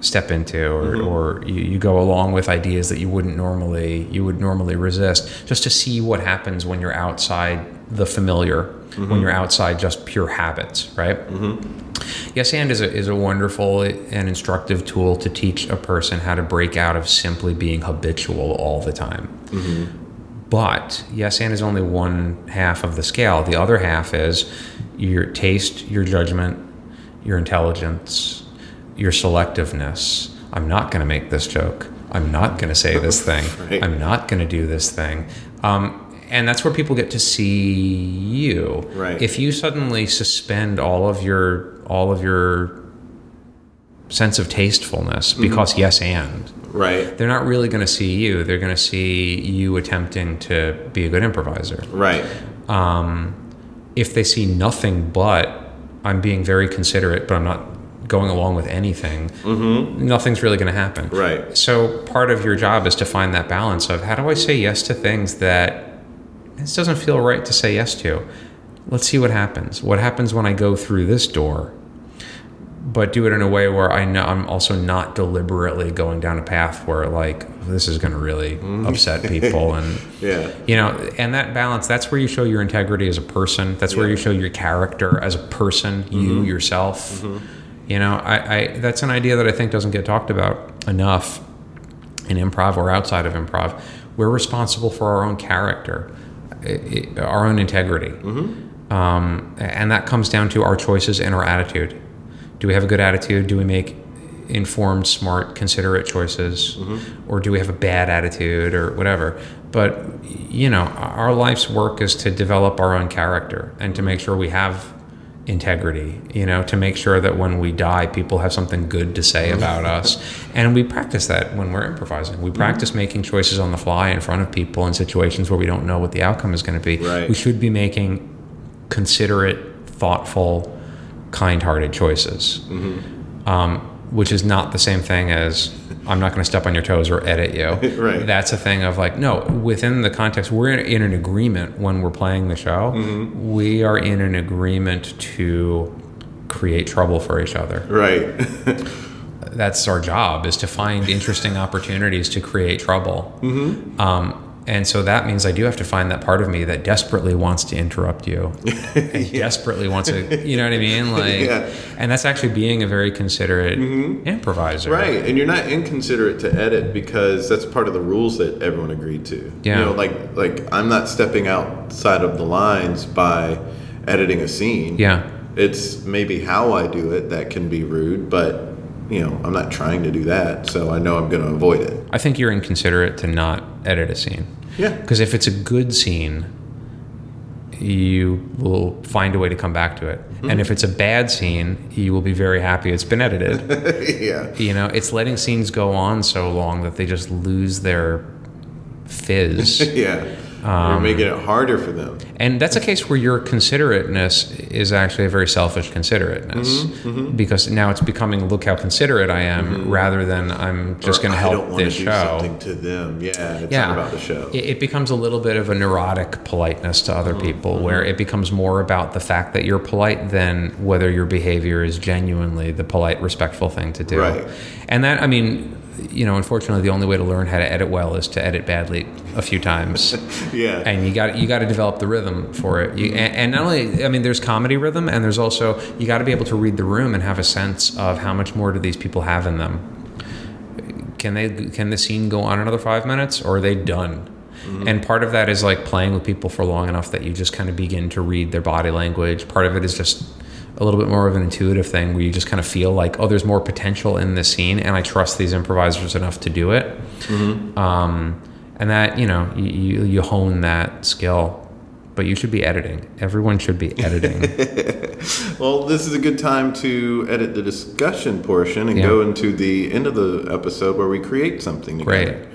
step into or, mm-hmm. or you, you go along with ideas that you wouldn't normally you would normally resist just to see what happens when you're outside the familiar when mm-hmm. you're outside just pure habits right? Mm-hmm. Yes and is a, is a wonderful and instructive tool to teach a person how to break out of simply being habitual all the time. Mm-hmm. But yes and is only one half of the scale. The other half is your taste your judgment your intelligence your selectiveness. I'm not going to make this joke. I'm not going to say this thing. Right. i'm not going to do this thing. Um, and that's where people get to see you Right. if you suddenly suspend all of your all of your sense of tastefulness because yes and Right, they're not really going to see you. They're going to see you attempting to be a good improviser. right. Um, if they see nothing but I'm being very considerate, but I'm not going along with anything, nothing's really going to happen. Right. So part of your job is to find that balance of how do I say yes to things that this doesn't feel right to say yes to. Let's see what happens. What happens when I go through this door? But do it in a way where I know I'm also not deliberately going down a path where like this is going to really mm-hmm. upset people and Yeah. you know and that balance that's where you show your integrity as a person that's where Yeah. you show your character as a person you mm-hmm. yourself mm-hmm. you know I, I that's an idea that i think doesn't get talked about enough in improv or outside of improv we're responsible for our own character Uh, our own integrity. Mm-hmm. Um, and that comes down to our choices and our attitude. Do we have a good attitude? Do we make informed smart considerate choices? Mm-hmm. Or do we have a bad attitude or whatever? But you know our life's work is to develop our own character and to make sure we have integrity you know to make sure that when we die people have something good to say mm-hmm. about us. And we practice that when we're improvising. We mm-hmm. practice making choices on the fly in front of people in situations where we don't know what the outcome is going to be. Right. we should be making considerate thoughtful kind-hearted choices. Mm-hmm. Um, which is not the same thing as I'm not going to step on your toes or edit you. Right. That's a thing of like, no, within the context, we're in, in an agreement when we're playing the show. Mm-hmm. We are in an agreement to create trouble for each other. Right. That's our job is to find interesting opportunities to create trouble. Mm-hmm. Um, and so that means I do have to find that part of me that desperately wants to interrupt you, and desperately wants to, you know what I mean? Like, Yeah. and that's actually being a very considerate mm-hmm. improviser. Right, and you're not inconsiderate to edit because that's part of the rules that everyone agreed to. Yeah. You know, like like I'm not stepping outside of the lines by editing a scene. Yeah. It's maybe how I do it that can be rude, but you know, I'm not trying to do that, so I know I'm going to avoid it. I think you're inconsiderate to not edit a scene. Yeah. Because if it's a good scene, you will find a way to come back to it. Mm-hmm. And if it's a bad scene, you will be very happy it's been edited. yeah. you know, it's letting scenes go on so long that they just lose their fizz. Yeah. Um, You're making it harder for them. And that's a case where your considerateness is actually a very selfish considerateness Mm-hmm, because now it's becoming look how considerate I am rather than I'm just going to help this do show. something to them. Yeah. It's yeah, not about the show. It, it becomes a little bit of a neurotic politeness to Mm-hmm, other people, where it becomes more about the fact that you're polite than whether your behavior is genuinely the polite, respectful thing to do. Right. And that, I mean, you know, unfortunately, the only way to learn how to edit well is to edit badly a few times. yeah. and you got you got to develop the rhythm for it. You, and, and not only, I mean, there's comedy rhythm, and there's also you got to be able to read the room and have a sense of how much more do these people have in them. Can they can the scene go on another five minutes, or are they done? Mm-hmm. And part of that is like playing with people for long enough that you just kind of begin to read their body language. Part of it is just a little bit more of an intuitive thing where you just kind of feel like, oh, there's more potential in this scene, and I trust these improvisers enough to do it. Um, and that you know you, you, you hone that skill but you should be editing everyone should be editing Well, this is a good time to edit the discussion portion and Yeah. go into the end of the episode where we create something together. great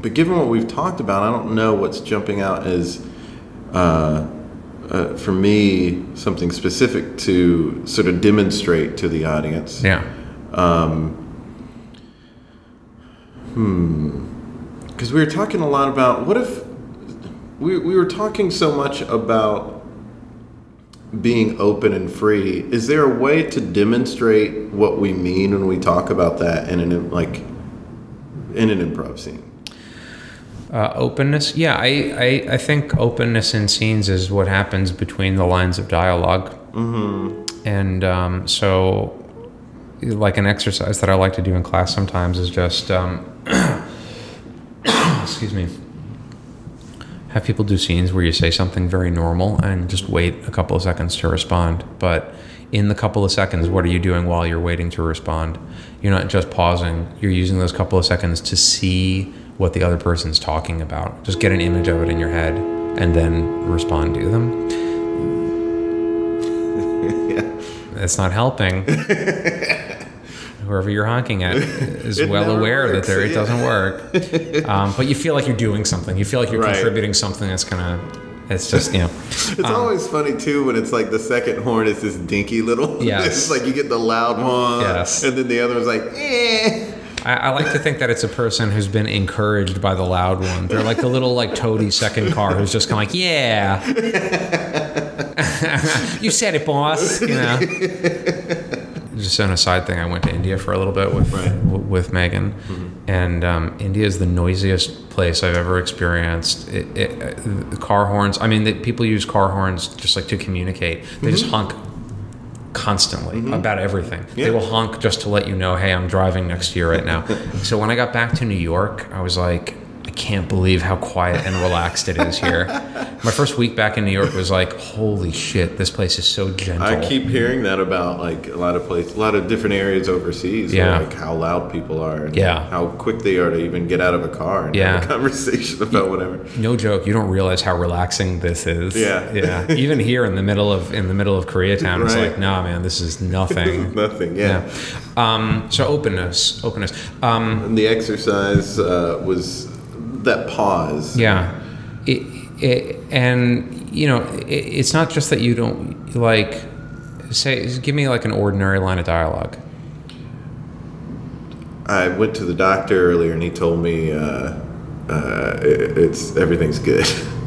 But given what we've talked about, I don't know what's jumping out as, uh, uh, for me, something specific to sort of demonstrate to the audience. yeah Hmm. Because we were talking a lot about what if we, we were talking so much about being open and free. Is there a way to demonstrate what we mean when we talk about that in an like in an improv scene? Uh, openness. Yeah I, I, I think openness in scenes is what happens between the lines of dialog mm-hmm. and um, so like an exercise that i like to do in class sometimes is just um, excuse me have people do scenes where you say something very normal and just wait a couple of seconds to respond. But in the couple of seconds what are you doing while you're waiting to respond you're not just pausing you're using those couple of seconds to see what the other person's talking about just get an image of it in your head and then respond to them yeah. it's not helping whoever you're honking at is It well aware works, that there, it yeah. doesn't work um, but you feel like you're doing something you feel like you're Right. contributing something that's gonna it's just you know It's always funny too when it's like the second horn is this dinky little. Yes. it's like you get the loud one, Yes. and then the other one's like, eh. I, I like to think that it's a person who's been encouraged by the loud one. They're like the little like toady second car who's just kind of like, yeah, you said it, boss. You know. Just on a side thing, I went to India for a little bit with Right. w- with Megan, and um, India is the noisiest place I've ever experienced. It, it, the car horns. I mean, the, people use car horns just like to communicate. They just honk constantly about everything. They will honk just to let you know, hey, I'm driving next to you right now. so when I got back to New York, I was like, can't believe how quiet and relaxed it is here. My first week back in New York was like, holy shit, this place is so gentle. I keep hearing that about like a lot of places, a lot of different areas overseas. Yeah. like how loud people are, and Yeah. how quick they are to even get out of a car and Yeah. have a conversation about whatever. no joke, you don't realize how relaxing this is. Yeah. yeah. Even here in the middle of in the middle of Koreatown, it's like, nah, man, this is nothing. Nothing. Yeah. yeah. Um, so openness, openness. Um, And the exercise uh, was that pause. Yeah, it, it, and you know, it, it's not just that you don't like say. Give me like an ordinary line of dialogue. I went to the doctor earlier, and he told me uh, uh, it, it's everything's good.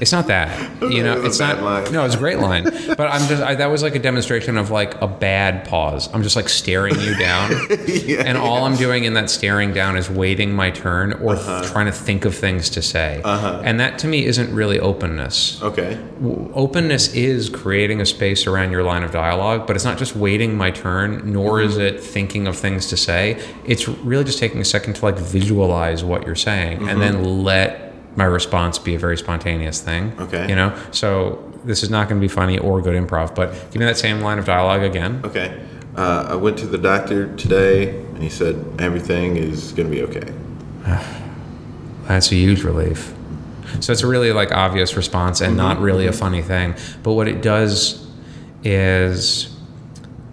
It's not that. You know, it's not. line. No, it's a great line. But I'm just. I, that was like a demonstration of like a bad pause. I'm just like staring you down, and all I'm doing in that staring down is waiting my turn or Uh-huh. trying to think of things to say. And that to me isn't really openness. okay. W- openness is creating a space around your line of dialogue, but it's not just waiting my turn, nor is Mm-hmm. it thinking of things to say. It's really just taking a second to like visualize what you're saying and then let my response be a very spontaneous thing. Mm-hmm. Okay. You know? So this is not going to be funny or good improv, but give me that same line of dialogue again. Okay. Uh, I went to the doctor today, and he said everything is going to be okay. That's a huge relief. So it's a really like obvious response and not really a funny thing. But what it does is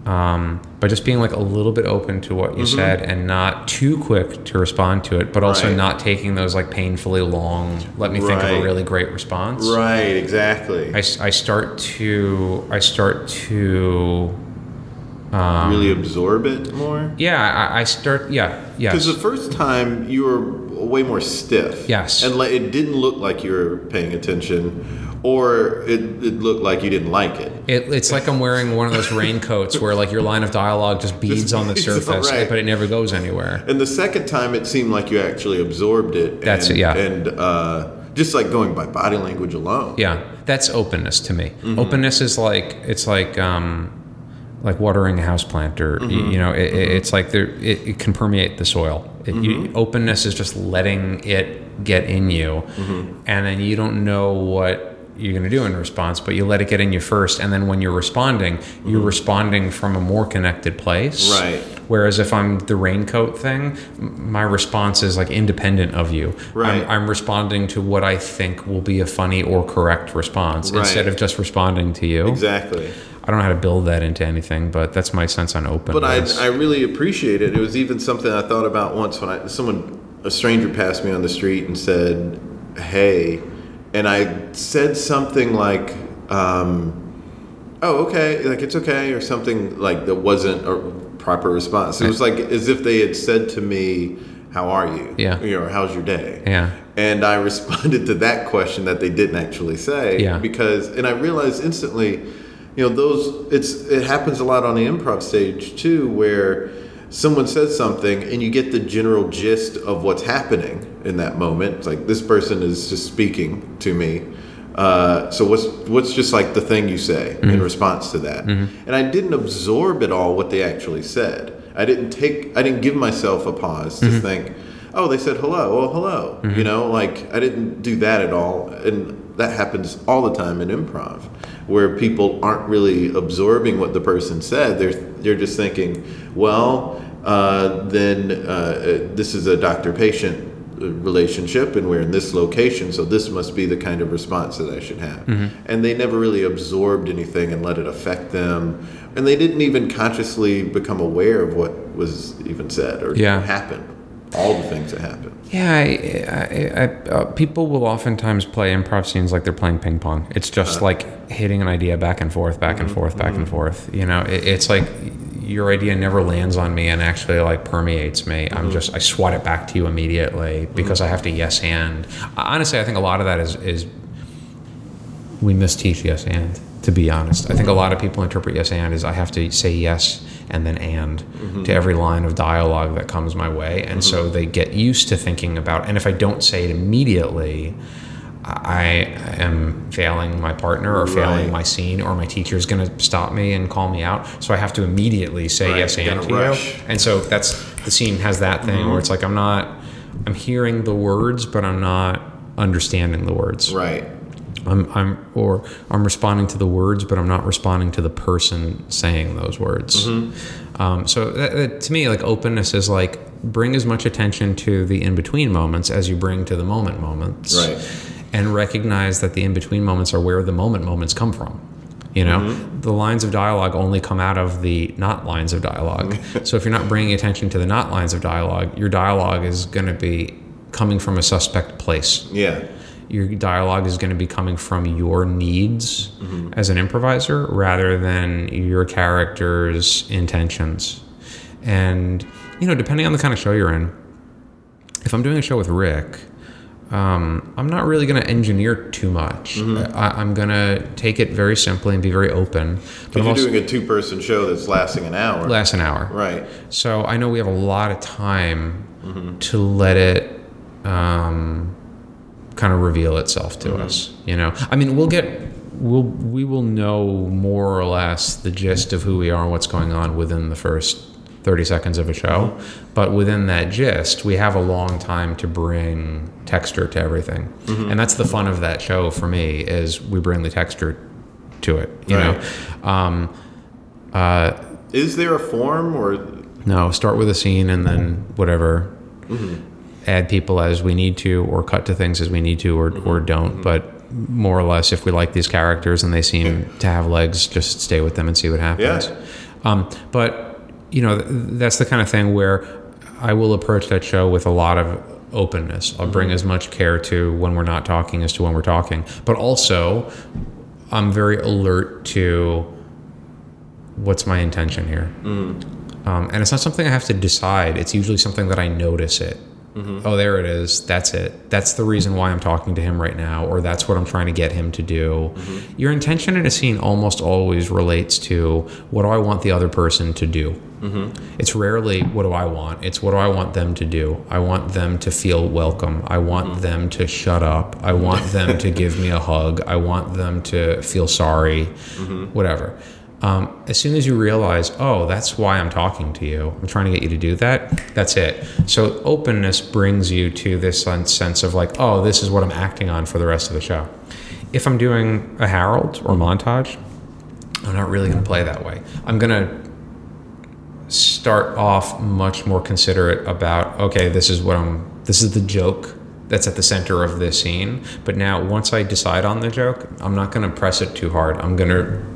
um, by just being like a little bit open to what you said and not too quick to respond to it, but also Right. not taking those like painfully long, let me think of a really great response. Right, exactly. I start to, I start to, um, really absorb it more. yeah, I, I start, yeah, yeah. Because the first time you were way more stiff. Yes. And like, it didn't look like you were paying attention, or it, it looked like you didn't like it. It, it's like I'm wearing one of those raincoats where like your line of dialogue just beads on the surface, right. but it never goes anywhere. And the second time, it seemed like you actually absorbed it. That's and, it, yeah. And uh, just like going by body language alone. Yeah, that's openness to me. Mm-hmm. Openness is like it's like um, like watering a house plant, or y- mm-hmm. you, know, it, it- mm-hmm. it's like there it, it can permeate the soil. It, you, openness is just letting it get in you, and then you don't know what you're going to do in response, but you let it get in you first, and then when you're responding, you're mm-hmm. responding from a more connected place. Right. Whereas if I'm the raincoat thing, my response is like independent of you. Right. I'm, I'm responding to what I think will be a funny or correct response Right. instead of just responding to you. Exactly. I don't know how to build that into anything, but that's my sense on open. But I, I really appreciate it. It was even something I thought about once when I someone a stranger passed me on the street and said, "Hey," and I said something like, um, "Oh, okay," like it's okay, or something like that wasn't a proper response. It was like as if they had said to me, "How are you?" Yeah. you know, or "How's your day?" yeah. And I responded to that question that they didn't actually say. Yeah. Because, and I realized instantly, you know, those, it's, it happens a lot on the improv stage too, where someone says something and you get the general gist of what's happening in that moment. It's like, this person is just speaking to me. Uh, so what's what's just like the thing you say in mm-hmm. response to that? Mm-hmm. And I didn't absorb at all what they actually said. I didn't take I didn't give myself a pause to mm-hmm. think, oh, they said hello. Well, hello. You know, like I didn't do that at all, and that happens all the time in improv, where people aren't really absorbing what the person said. They're they're just thinking, well, uh, then uh, uh, this is a doctor-patient relationship and we're in this location so this must be the kind of response that i should have and they never really absorbed anything and let it affect them and they didn't even consciously become aware of what was even said or Yeah. happened all the things that happen. Yeah, I, I, I, uh, people will oftentimes play improv scenes like they're playing ping pong. It's just Uh-huh. like hitting an idea back and forth, back Mm-hmm. and forth, back and forth. You know, it, it's like your idea never lands on me and actually like permeates me. I'm Mm-hmm. just I swat it back to you immediately because I have to yes and. Honestly, I think a lot of that is is we misteach yes and. To be honest, I think a lot of people interpret yes and as I have to say yes and then and Mm-hmm. to every line of dialogue that comes my way, and so they get used to thinking about. And if I don't say it immediately, I am failing my partner or failing Right. my scene, or my teacher is going to stop me and call me out. So I have to immediately say Right, yes and gotta rush. you. And so that's the scene has that thing where it's like I'm not, I'm hearing the words, but I'm not understanding the words. right I'm, I'm or I'm responding to the words, but I'm not responding to the person saying those words. Mm-hmm. Um, so that, that, to me, like openness is like bring as much attention to the in between moments as you bring to the moment moments, Right. And recognize that the in between moments are where the moment moments come from. You know, mm-hmm. the lines of dialogue only come out of the not lines of dialogue. Mm-hmm. so if you're not bringing attention to the not lines of dialogue, your dialogue is going to be coming from a suspect place yeah your dialogue is going to be coming from your needs as an improviser rather than your character's intentions. And, you know, depending on the kind of show you're in, if I'm doing a show with Rick, um, I'm not really going to engineer too much. I, I'm going to take it very simply and be very open. But I'm you're also doing a two-person show that's lasting an hour last an hour. right So I know we have a lot of time to let it um, kind of reveal itself to mm-hmm. us. You know, I mean, we'll get we'll we will know more or less the gist of who we are and what's going on within the first 30 seconds of a show. Mm-hmm. But within that gist we have a long time to bring texture to everything. Mm-hmm. And that's the fun of that show for me is we bring the texture to it you Right. know um, uh, is there a form or no, start with a scene and then whatever. Add people as we need to, or cut to things as we need to, or or don't. But more or less, if we like these characters and they seem to have legs, just stay with them and see what happens. Yeah. Um, but you know, that's the kind of thing where I will approach that show with a lot of openness. I'll bring as much care to when we're not talking as to when we're talking. But also, I'm very alert to what's my intention here. Um, and it's not something I have to decide. It's usually something that I notice it. Mm-hmm. Oh, there it is. That's it. That's the reason why I'm talking to him right now, or that's what I'm trying to get him to do. Mm-hmm. Your intention in a scene almost always relates to what do I want the other person to do. Mm-hmm. It's rarely what do I want. It's what do I want them to do. I want them to feel welcome. I want them to shut up. I want them to give me a hug. I want them to feel sorry. Whatever. Um, as soon as you realize, oh, that's why I'm talking to you, I'm trying to get you to do that, that's it. So openness brings you to this sense of like, oh, this is what I'm acting on for the rest of the show. If I'm doing a Harold or montage, I'm not really going to play that way. I'm going to start off much more considerate about okay this is what i'm this is the joke that's at the center of this scene but now once i decide on the joke i'm not going to press it too hard i'm going to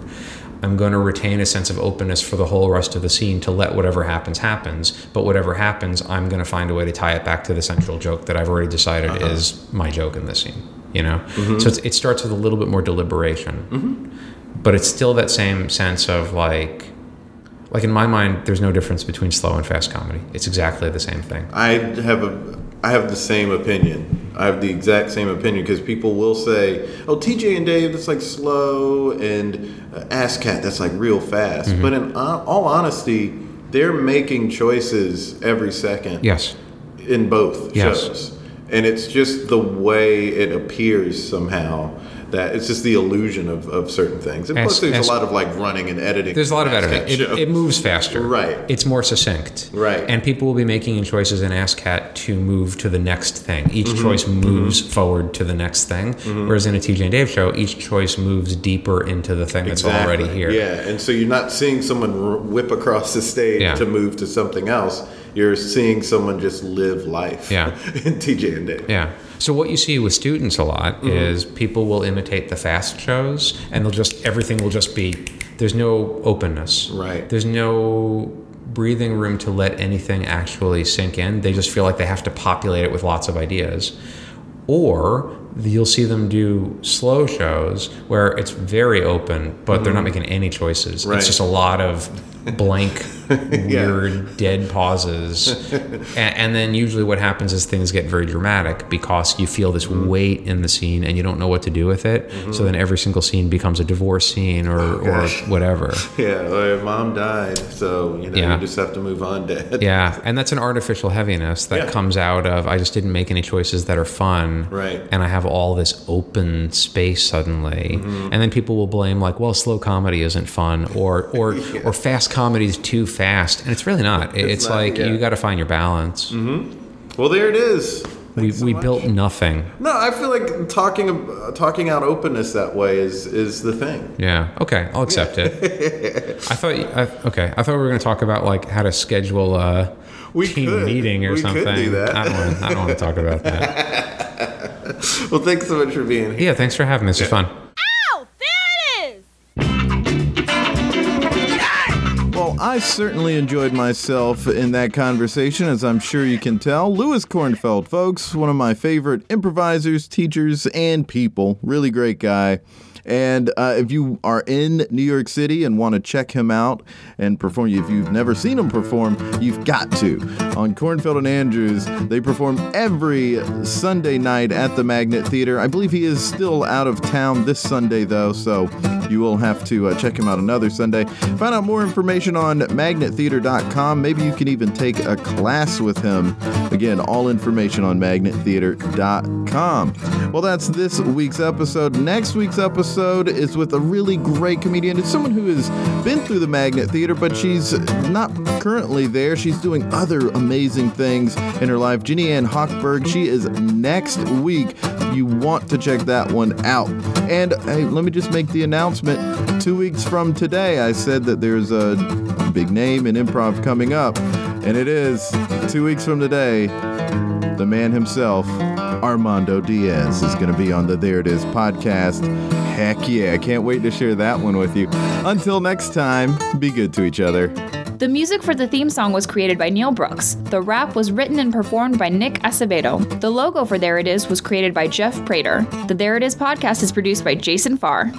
i'm going to retain a sense of openness for the whole rest of the scene to let whatever happens happens. But whatever happens i'm going to find a way to tie it back to the central joke that i've already decided uh-huh. is my joke in this scene you know? Mm-hmm. So it's, it starts with a little bit more deliberation. Mm-hmm. But it's still that same sense of like like in my mind there's no difference between slow and fast comedy. It's exactly the same thing. I have a I have the same opinion. I have the exact same opinion because people will say, "Oh, TJ and Dave, that's like slow," and uh, Ass Cat, that's like real fast. Mm-hmm. But in uh, all honesty, they're making choices every second yes in both Yes. shows, and it's just the way it appears somehow. That it's just the illusion of, of certain things, and plus there's a lot of like running and editing. there's a lot of editing it, it moves faster Right. it's more succinct Right. and people will be making choices in ASCAT to move to the next thing each Mm-hmm. choice moves forward to the next thing whereas in a TJ and Dave show each choice moves deeper into the thing that's already here Yeah, and so you're not seeing someone whip across the stage Yeah. to move to something else. You're seeing someone just live life. Yeah. in TJ and Dave. Yeah. So what you see with students a lot mm-hmm. is people will imitate the fast shows, and they'll just everything will just be there's no openness. Right. There's no breathing room to let anything actually sink in. They just feel like they have to populate it with lots of ideas. Or you'll see them do slow shows where it's very open, but they're not mm-hmm. making any choices. Right. It's just a lot of blank, weird, dead pauses. and, and then usually what happens is things get very dramatic because you feel this weight in the scene and you don't know what to do with it. So then every single scene becomes a divorce scene or, or whatever. Yeah, well, mom died, so you know Yeah. you just have to move on, Dad. Yeah, and that's an artificial heaviness that Yeah. comes out of I just didn't make any choices that are fun. Right. And I have all this open space suddenly. Mm-hmm. And then people will blame like, well, slow comedy isn't fun or or or fast comedy is too fast. And it's really not. It's, not, like yeah. Mm-hmm. you got to find your balance. Well, there it is. We, so we built nothing. No, I feel like talking ab- talking out openness that way is is the thing. Yeah. Okay. I'll accept it. I thought. I, okay. I thought we were going to talk about like how to schedule a We team could. meeting or We could something. do that. I don't want. I don't want to talk about that. Well, thanks so much for being here. Yeah. Thanks for having me. This is fun. I certainly enjoyed myself in that conversation, as I'm sure you can tell. Lewis Kornfeld, folks, one of my favorite improvisers, teachers, and people. Really great guy. And uh, if you are in New York City and want to check him out and perform, if you've never seen him perform, you've got to. On Kornfeld and Andrews, they perform every Sunday night at the Magnet Theater. I believe he is still out of town this Sunday, though, so you will have to uh, check him out another Sunday. Find out more information on magnettheater.com. Maybe you can even take a class with him. Again, all information on magnettheater.com. Well, that's this week's episode. Next week's episode is with a really great comedian. It's someone who has been through the Magnet Theater, but she's not currently there. She's doing other amazing things in her life. Jenny Ann Hochberg, she is next week. You want to check that one out. And hey, let me just make the announcement. Two weeks from today, I said that there's a big name in improv coming up, and it is two weeks from today. the man himself, Armando Diaz, is going to be on the There It Is podcast. Heck yeah, I can't wait to share that one with you. Until next time, be good to each other. The music for the theme song was created by Neil Brooks. The rap was written and performed by Nick Acevedo. The logo for There It Is was created by Jeff Prater. The There It Is podcast is produced by Jason Farr.